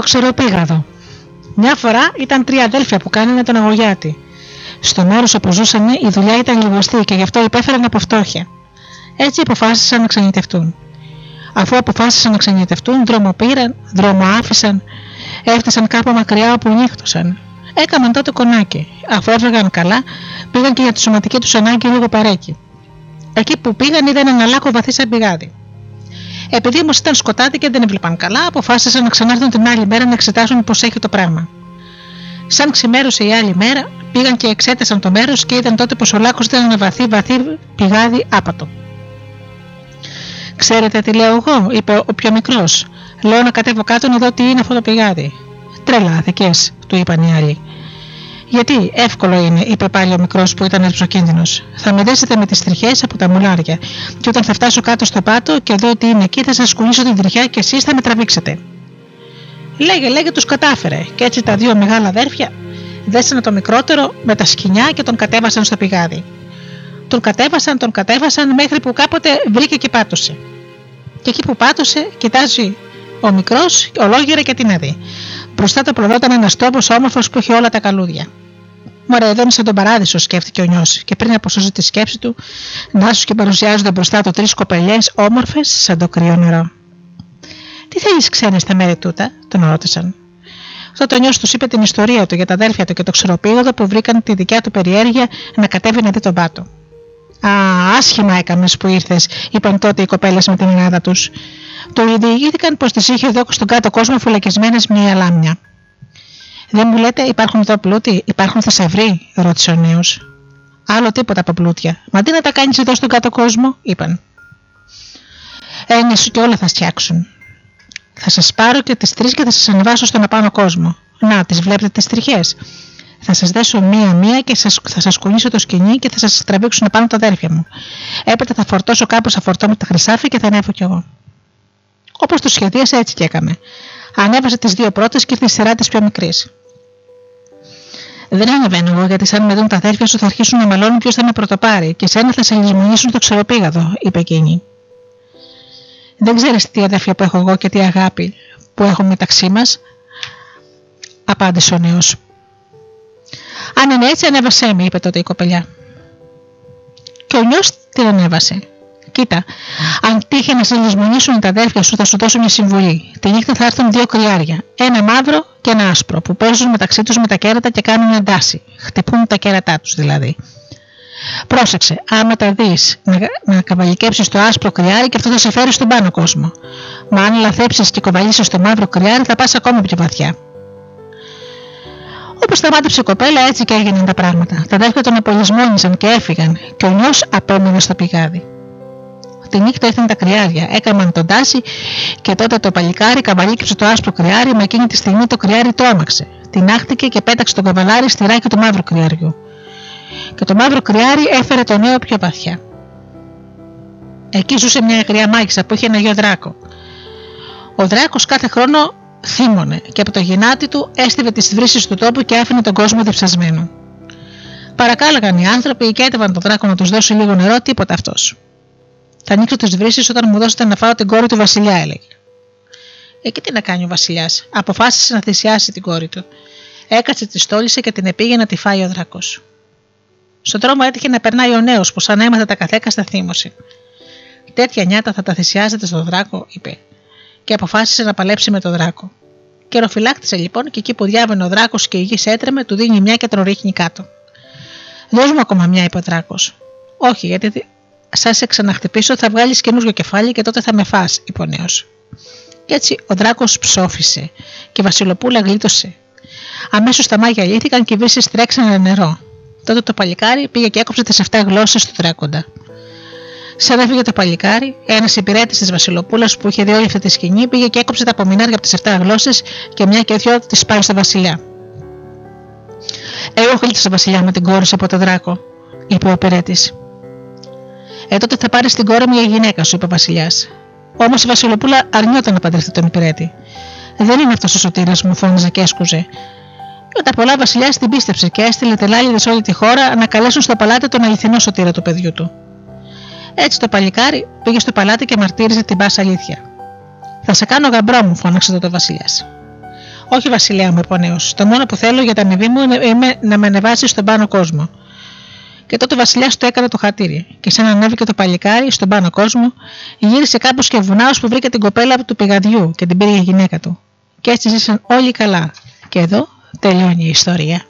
Το ξεροπήγαδο. Μια φορά ήταν τρία αδέλφια που κάνανε τον αγωγιάτη. Στο μέρο όπου ζούσαν η δουλειά ήταν λιγοστή και γι' αυτό υπέφεραν από φτώχεια. Έτσι αποφάσισαν να ξενιτευτούν. Αφού αποφάσισαν να ξενιτευτούν, δρόμο πήραν, δρόμο άφησαν, έφτασαν κάπου μακριά όπου νύχτωσαν. Έκαναν τότε κονάκι. Αφού έφευγαν καλά, πήγαν και για τη σωματική τους ανάγκη λίγο παρέκει. Εκεί που πήγαν είδαν ένα λάκκο βαθύ σαν πηγάδι. Επειδή όμως ήταν σκοτάδι και δεν έβλεπαν καλά, αποφάσισαν να ξανάρθουν την άλλη μέρα να εξετάσουν πώς έχει το πράγμα. Σαν ξημέρωσε η άλλη μέρα, πήγαν και εξέτασαν το μέρος και είδαν τότε πως ο λάκκος ήταν ένα βαθύ, βαθύ πηγάδι άπατο. Ξέρετε τι λέω εγώ, είπε ο πιο μικρός. Λέω να κατέβω κάτω να δω τι είναι αυτό το πηγάδι. Τρελάθηκες, του είπαν οι άλλοι. Γιατί εύκολο είναι, είπε πάλι ο μικρός που ήταν ρηψοκίνδυνο. Θα με δέσετε με τις τριχές από τα μουλάρια, και όταν θα φτάσω κάτω στο πάτο και δω ότι είναι εκεί, θα σας κουνήσω την τριχιά και εσείς θα με τραβήξετε. Λέγε, λέγε, τους κατάφερε, και έτσι τα δύο μεγάλα αδέρφια δέσανε το μικρότερο με τα σκοινιά και τον κατέβασαν στο πηγάδι. Τον κατέβασαν, τον κατέβασαν μέχρι που κάποτε βρήκε και πάτωσε. Και εκεί που πάτωσε, κοιτάζει ο μικρός, ολόγερα και την έδει. Μπροστά του προδόταν ένα τόπο όμορφος που είχε όλα τα καλούδια. Μωρέ, εδώ είναι σαν τον παράδεισο, σκέφτηκε ο νιός, και πριν αποσώσει τη σκέψη του, να σου και παρουσιάζονται μπροστά του τρεις κοπελιές όμορφες σαν το κρύο νερό. Τι θέλεις ξένες στα μέρη τούτα, τον ρώτησαν. Τότε ο νιός τους είπε την ιστορία του για τα αδέρφια του και το ξεροπήγοντα που βρήκαν τη δικιά του περιέργεια να κατέβει να δει τον πάτο. Α, άσχημα έκαμες που ήρθες, είπαν τότε οι κοπέλες με την Ελλάδα τους. Το διηγήθηκαν πως τις είχε εδώ στον κάτω κόσμο φυλακισμένες μια λάμια. Δεν μου λέτε, υπάρχουν εδώ πλούτοι, υπάρχουν θησαυροί, ρώτησε ο νέος. Άλλο τίποτα από πλούτια. Μα τι να τα κάνεις εδώ στον κάτω κόσμο, είπαν. Έννοια σου και όλα θα φτιάξουν. Θα σας πάρω και τις τρεις και θα σας ανεβάσω στον απάνω κόσμο. Να, τις βλέπετε τις τριχές. Θα σας δέσω μία-μία και σας, θα σας κουνήσω το σκηνή και θα σας τραβήξουν πάνω τα αδέρφια μου. Έπειτα θα φορτώσω κάπως θα φορτώ με τα χρυσάφια και θα ανέβω κι εγώ. Όπως το σχεδίασε, έτσι και έκαμε. Ανέβασε τις δύο πρώτες και ήρθε η σειρά της πιο μικρής. Δεν ανεβαίνω εγώ, γιατί σαν με δουν τα αδέρφια σου θα αρχίσουν να μαλώνουν ποιος θα με πρωτοπάρει και σένα θα σε λησμονήσουν το ξεροπήγαδο, είπε εκείνη. Δεν ξέρεις τι αδέρφια που έχω εγώ και τι αγάπη που έχω μεταξύ μας, απάντησε ο νέος. Αν είναι έτσι, ανέβασέ με, είπε τότε η κοπελιά. Και ο νιό την ανέβασε. Κοίτα, αν τύχει να σε λησμονήσουν τα αδέρφια σου, θα σου δώσω μια συμβουλή. Τη νύχτα θα έρθουν δύο κρυάρια, ένα μαύρο και ένα άσπρο, που παίζουν μεταξύ τους με τα κέρατα και κάνουν εντάση. Χτυπούν τα κέρατά τους δηλαδή. Πρόσεξε, άμα τα δεις να, να καβαλικέψεις το άσπρο κρυάρι και αυτό θα σε φέρει στον πάνω κόσμο. Μα αν λαθέψεις και κοβαλήσεις το μαύρο κρυάρι, θα πας ακόμα πιο βαθιά. Όπως σταμάτησε η κοπέλα, έτσι και έγιναν τα πράγματα. Τα αδέρφια τον απολυσμόνησαν και έφυγαν, και ο νιό απέμεινε στο πηγάδι. Τη νύχτα ήρθαν τα κρυάρια, έκαναν τον τάση και τότε το παλικάρι καβαλίκεψε το άσπρο κρυάρι, μα εκείνη τη στιγμή το κρυάρι το άμαξε. Την άχτηκε και πέταξε τον καβαλάρι στη ράκη του μαύρου κρυάριου. Και το μαύρο κρυάρι έφερε το νέο πιο βαθιά. Εκεί ζούσε μια γριά μάγισσα που είχε ένα γιο δράκο. Ο δράκος κάθε χρόνο θύμωνε και από το γεννάτι του έστειβε τις βρύσεις του τόπου και άφηνε τον κόσμο διψασμένο. Παρακάλαγαν οι άνθρωποι και έτεβαν τον δράκο να τους δώσει λίγο νερό, τίποτα αυτός. Θα ανοίξω τις βρύσεις όταν μου δώσετε να φάω την κόρη του Βασιλιά, έλεγε. Εκεί τι να κάνει ο Βασιλιάς. Αποφάσισε να θυσιάσει την κόρη του. Έκατσε, τη στόλισε και την επήγε να τη φάει ο δράκος. Στον τρόμο έτυχε να περνάει ο νέος που σαν έμαθε τα καθέκαστα θύμωσε. Τέτοια νιάτα θα τα θυσιάζετε στον δράκο, είπε, και αποφάσισε να παλέψει με τον δράκο. Καιροφυλάκτησε λοιπόν και εκεί που διάβαινε ο δράκος και η γη έτρεμε, του δίνει μια και τον ρίχνει κάτω. Δώσ' μου ακόμα μια, είπε ο δράκος. Όχι, γιατί σαν σε ξαναχτυπήσω θα βγάλεις καινούριο κεφάλι και τότε θα με φά, είπε ο νέος. Και έτσι ο δράκος ψόφισε και η Βασιλοπούλα γλίτωσε. Αμέσως τα μάγια λύθηκαν και οι βρύσει τρέξανε νερό. Τότε το παλικάρι πήγε και έκοψε τις 7 γλώσσες του δράκοντα. Σαν έφυγε το παλικάρι, ένας υπηρέτης της Βασιλοπούλας που είχε δει όλη αυτή τη σκηνή πήγε και έκοψε τα απομεινάρια από τις 7 γλώσσες και μια και δυο τις πάει στο Βασιλιά. Εγώ γλίτωσα Βασιλιά με την κόρη από το δράκο, είπε ο υπηρέτης. Ε, τότε θα πάρεις την κόρη μου για γυναίκα σου, είπε ο Βασιλιάς. Όμως η Βασιλοπούλα αρνιόταν να παντρευτεί τον υπηρέτη. Δεν είναι αυτός ο σωτήρας μου, φώναζε και έσκουζε. τα πολλά, ο Βασιλιά την πίστεψε και έστειλε τελάλιδες σε όλη τη χώρα να καλέσουν στο παλάτι τον αληθινό σωτήρα του παιδιού του. Έτσι το παλικάρι πήγε στο παλάτι και μαρτύρησε την πάσα αλήθεια. Θα σε κάνω γαμπρό μου, φώναξε τότε ο Βασιλιά. Όχι, Βασιλιά μου, είπε ο νέος. Το μόνο που θέλω για τα αμοιβή μου είναι να με ανεβάσεις στον πάνω κόσμο. Και τότε ο Βασιλιάς του έκανε το χατήρι. Και σαν ανέβηκε το παλικάρι στον πάνω κόσμο, γύρισε κάπως και βουνάω που βρήκε την κοπέλα του πηγαδιού και την πήρε η γυναίκα του. Και έτσι ζήσαν όλοι καλά. Και εδώ τελειώνει η ιστορία.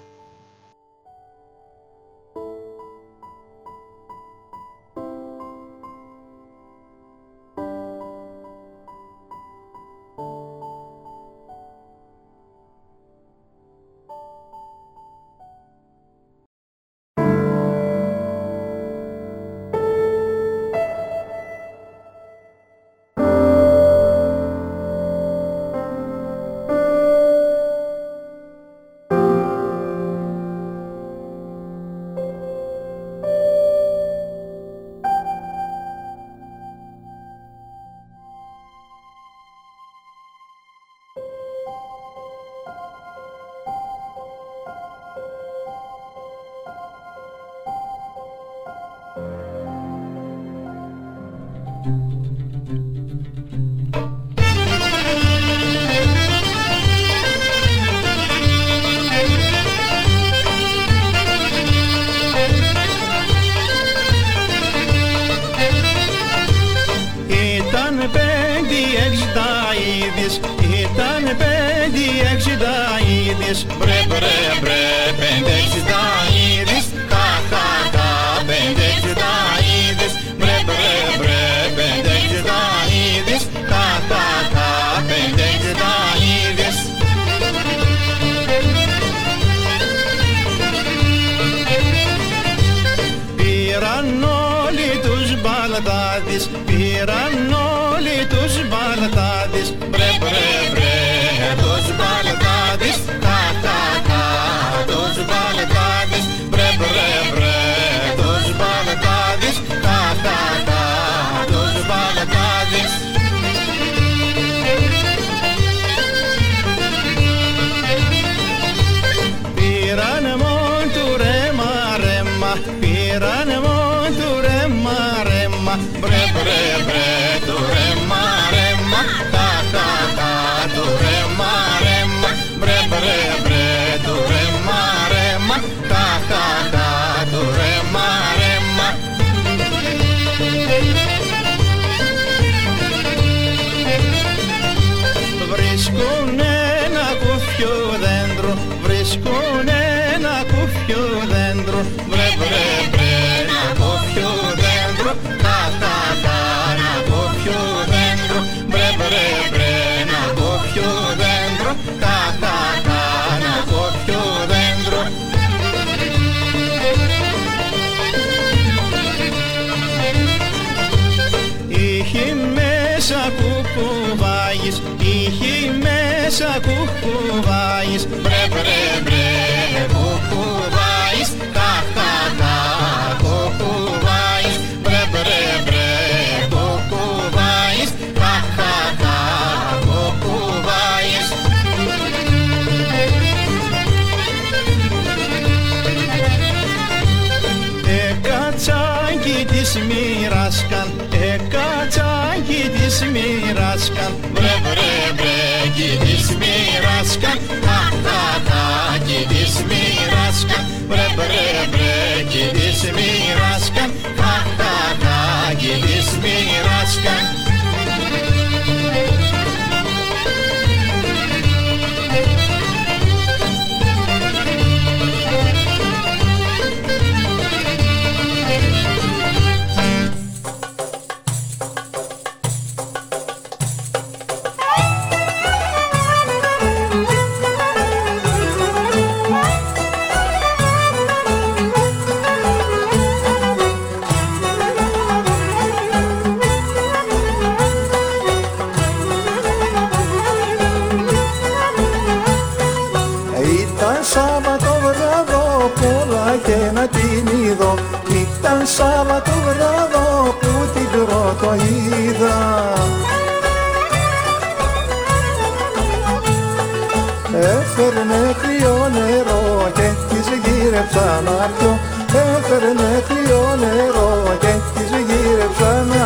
Κουκουβάεις Μπρε μπρε μπρε κουκουβάεις Κα κα κα κουκουβάεις Μπρε μπρε μπρε κουκουβάεις Κα κα κα κουκουβάεις Εκατσάκι της μοίρασκαν, εκατσάκι της μοίρασκαν Βρε βρε βρε κι της μοίρασκαν, χα χα χα κι της μοίρασκαν Βρε βρε βρε κι της μοίρασκαν, χα χα χα κι της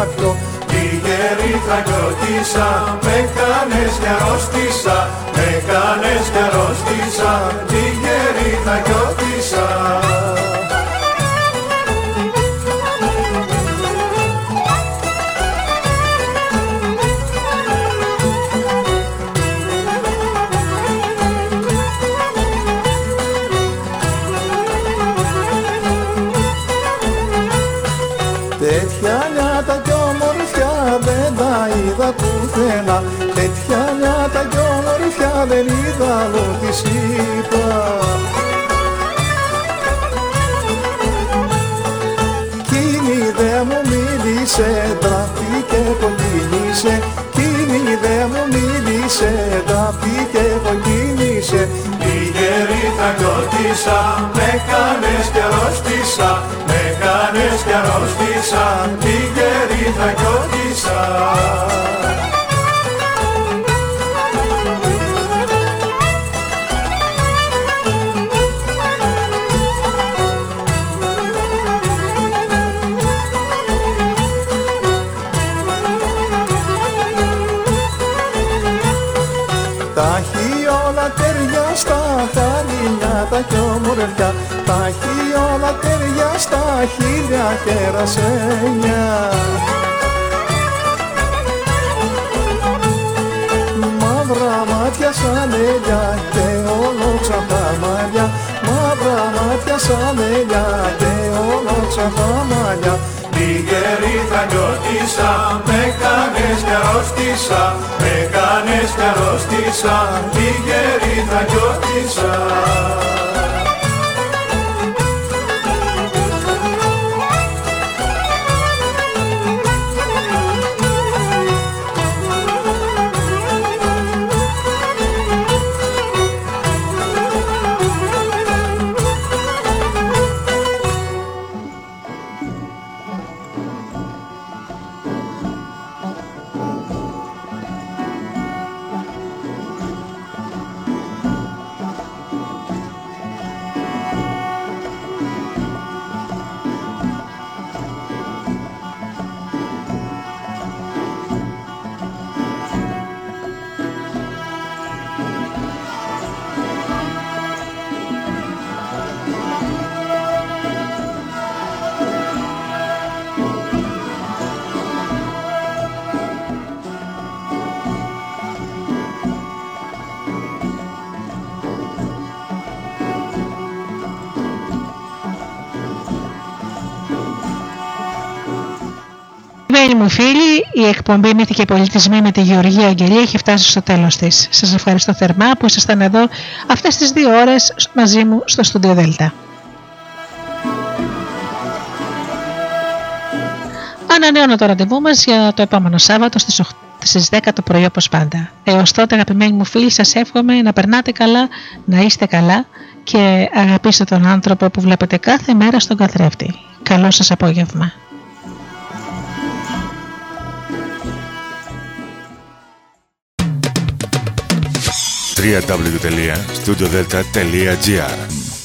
γύρεψα να πιω Λίγερη θα κροτήσα, με κάνες κι αρρώστησα Με κάνες κι αρρώστησα, Τέτοια νιάτα κι ομορφιά δεν είδα άλλο της είπα. Κίνη δε μου μίλησε, τράφηκε κοκκίνησε. Κίνη δε μου μίλησε, τράφηκε κοκκίνησε. Λίγερη θα νιώτησα, με κάνες κι αρρώστησα. Με κάνες κι αρρώστησα, λίγερη θα νιώτησα χίλια και ρασένια Μαύρα μάτια σαν ελιά και όλοξα τα μαλλιά. Μαύρα μάτια σαν ελιά και όλοξα τα μαλλιά. Λίγερη θα νιώτησα, με κάνες κι αρρώστησα Με κάνες κι αρρώστησα, λίγερη θα νιώτησα μου φίλοι, η εκπομπή Μύθοι και Πολιτισμοί με τη Γεωργία Αγγελία έχει φτάσει στο τέλος της. Σας ευχαριστώ θερμά που ήσασταν εδώ αυτές τις δύο ώρες μαζί μου στο Studio Delta. Ανανεώνω το ραντεβού μας για το επόμενο Σάββατο στις στις 10 το πρωί όπως πάντα. Έως τότε αγαπημένοι μου φίλοι σας εύχομαι να περνάτε καλά, να είστε καλά και αγαπήστε τον άνθρωπο που βλέπετε κάθε μέρα στον καθρέφτη. Καλό σας απόγευμα. www.studiodelta.gr